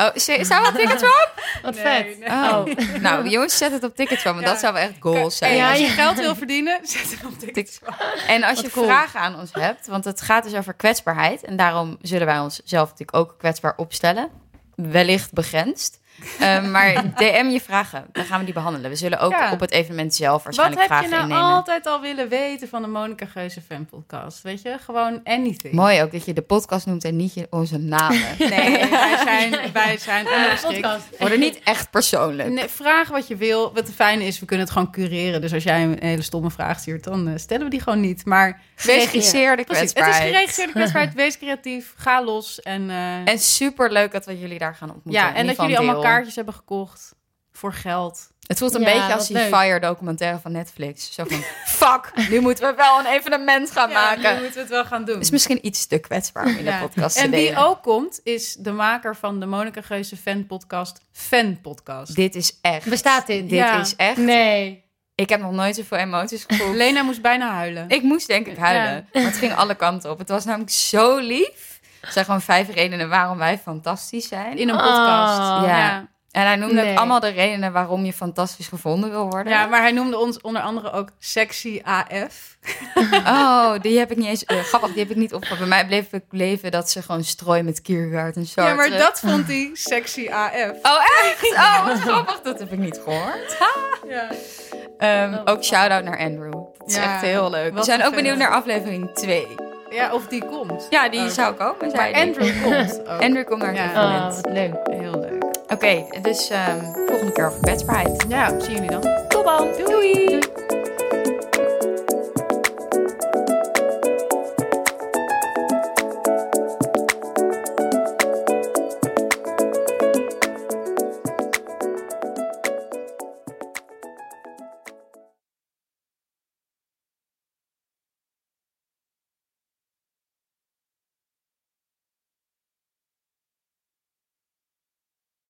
S2: Oh, staan we op Ticketswap?
S3: Wat
S4: Nee,
S3: vet.
S4: nee.
S2: Oh. Nou, jongens, zet het op Ticketswap, want
S4: Ja.
S2: dat zou wel echt goals zijn.
S3: Ja,
S4: als je geld wil verdienen, zet hem op Ticketswap.
S2: En als
S3: Wat
S2: je
S3: cool.
S2: vragen aan ons hebt, want het gaat dus over kwetsbaarheid. En daarom zullen wij ons zelf natuurlijk ook kwetsbaar opstellen. Wellicht begrensd. Eh, maar DM je vragen, dan gaan we die behandelen. We zullen ook
S4: Ja.
S2: op het evenement zelf
S4: Wat
S2: waarschijnlijk
S4: heb je
S2: vragen
S4: nou
S2: innemen.
S4: altijd al willen weten van de Monica Geuze fan podcast? Weet je, gewoon anything.
S2: Mooi ook dat je de podcast noemt en niet je, onze namen.
S4: Nee, wij zijn, wij zijn.
S3: Podcast.
S2: Worden niet echt persoonlijk.
S4: Nee, vraag wat je wil. Wat de fijne is, we kunnen het gewoon cureren. Dus als jij een hele stomme vraag stuurt, dan eh, stellen we die gewoon niet. Maar
S2: Geregisseerde
S4: Precies, het is
S2: kwetsbaarheid.
S4: geregisseerde kwetsbaarheid. Wees creatief, ga los. En, eh,
S2: En super leuk dat we jullie daar gaan ontmoeten.
S4: ja, en dat jullie allemaal. Kaartjes hebben gekocht voor geld.
S2: Het voelt een
S3: Ja,
S2: beetje als die
S3: leuk.
S2: Fire documentaire van Netflix. Zo van, fuck, nu moeten we wel een evenement gaan
S4: Ja,
S2: maken.
S4: nu moeten we het wel gaan doen.
S2: Het is misschien iets te kwetsbaar om in de podcast te
S4: En wie ook komt, is de maker van de Monica Geuze fan podcast, Fan Podcast.
S2: Dit is echt.
S3: Bestaat dit?
S2: Dit
S4: Ja.
S2: is echt.
S3: Nee.
S2: Ik heb nog nooit zoveel emoties gevoeld.
S4: Lena moest bijna huilen.
S2: ik moest denk ik huilen. Maar het ging alle kanten op. Het was namelijk zo lief. Het zijn gewoon vijf redenen waarom wij fantastisch zijn.
S4: In een podcast.
S3: Oh.
S2: Ja.
S4: ja.
S2: En hij noemde
S3: Nee.
S2: ook allemaal de redenen waarom je fantastisch gevonden wil worden.
S4: Ja, maar hij noemde ons onder andere ook sexy AF.
S2: Oh, die heb ik niet eens... eh, grappig, die heb ik niet opgepakt. Bij mij bleef ik leven dat ze gewoon strooien met Kiergaard en zo.
S4: Ja, maar dat vond hij sexy AF.
S2: Oh, echt? Oh, wat grappig. Dat heb ik niet gehoord.
S4: Ja.
S2: Ehm, ook shout-out naar Andrew. Dat is
S4: Ja,
S2: echt heel leuk. We zijn ook benieuwd naar aflevering 2.
S4: Ja, of die komt.
S2: Ja, die
S4: Oh.
S2: zou komen.
S4: Maar
S2: zei die.
S4: Andrew komt ook.
S2: Andrew komt naar het
S4: Ja.
S3: Oh, wat leuk.
S4: Heel leuk.
S2: Oké, dus ehm, volgende keer over kwetsbaarheid.
S4: Ja, zien jullie dan.
S2: Tot dan. Doei.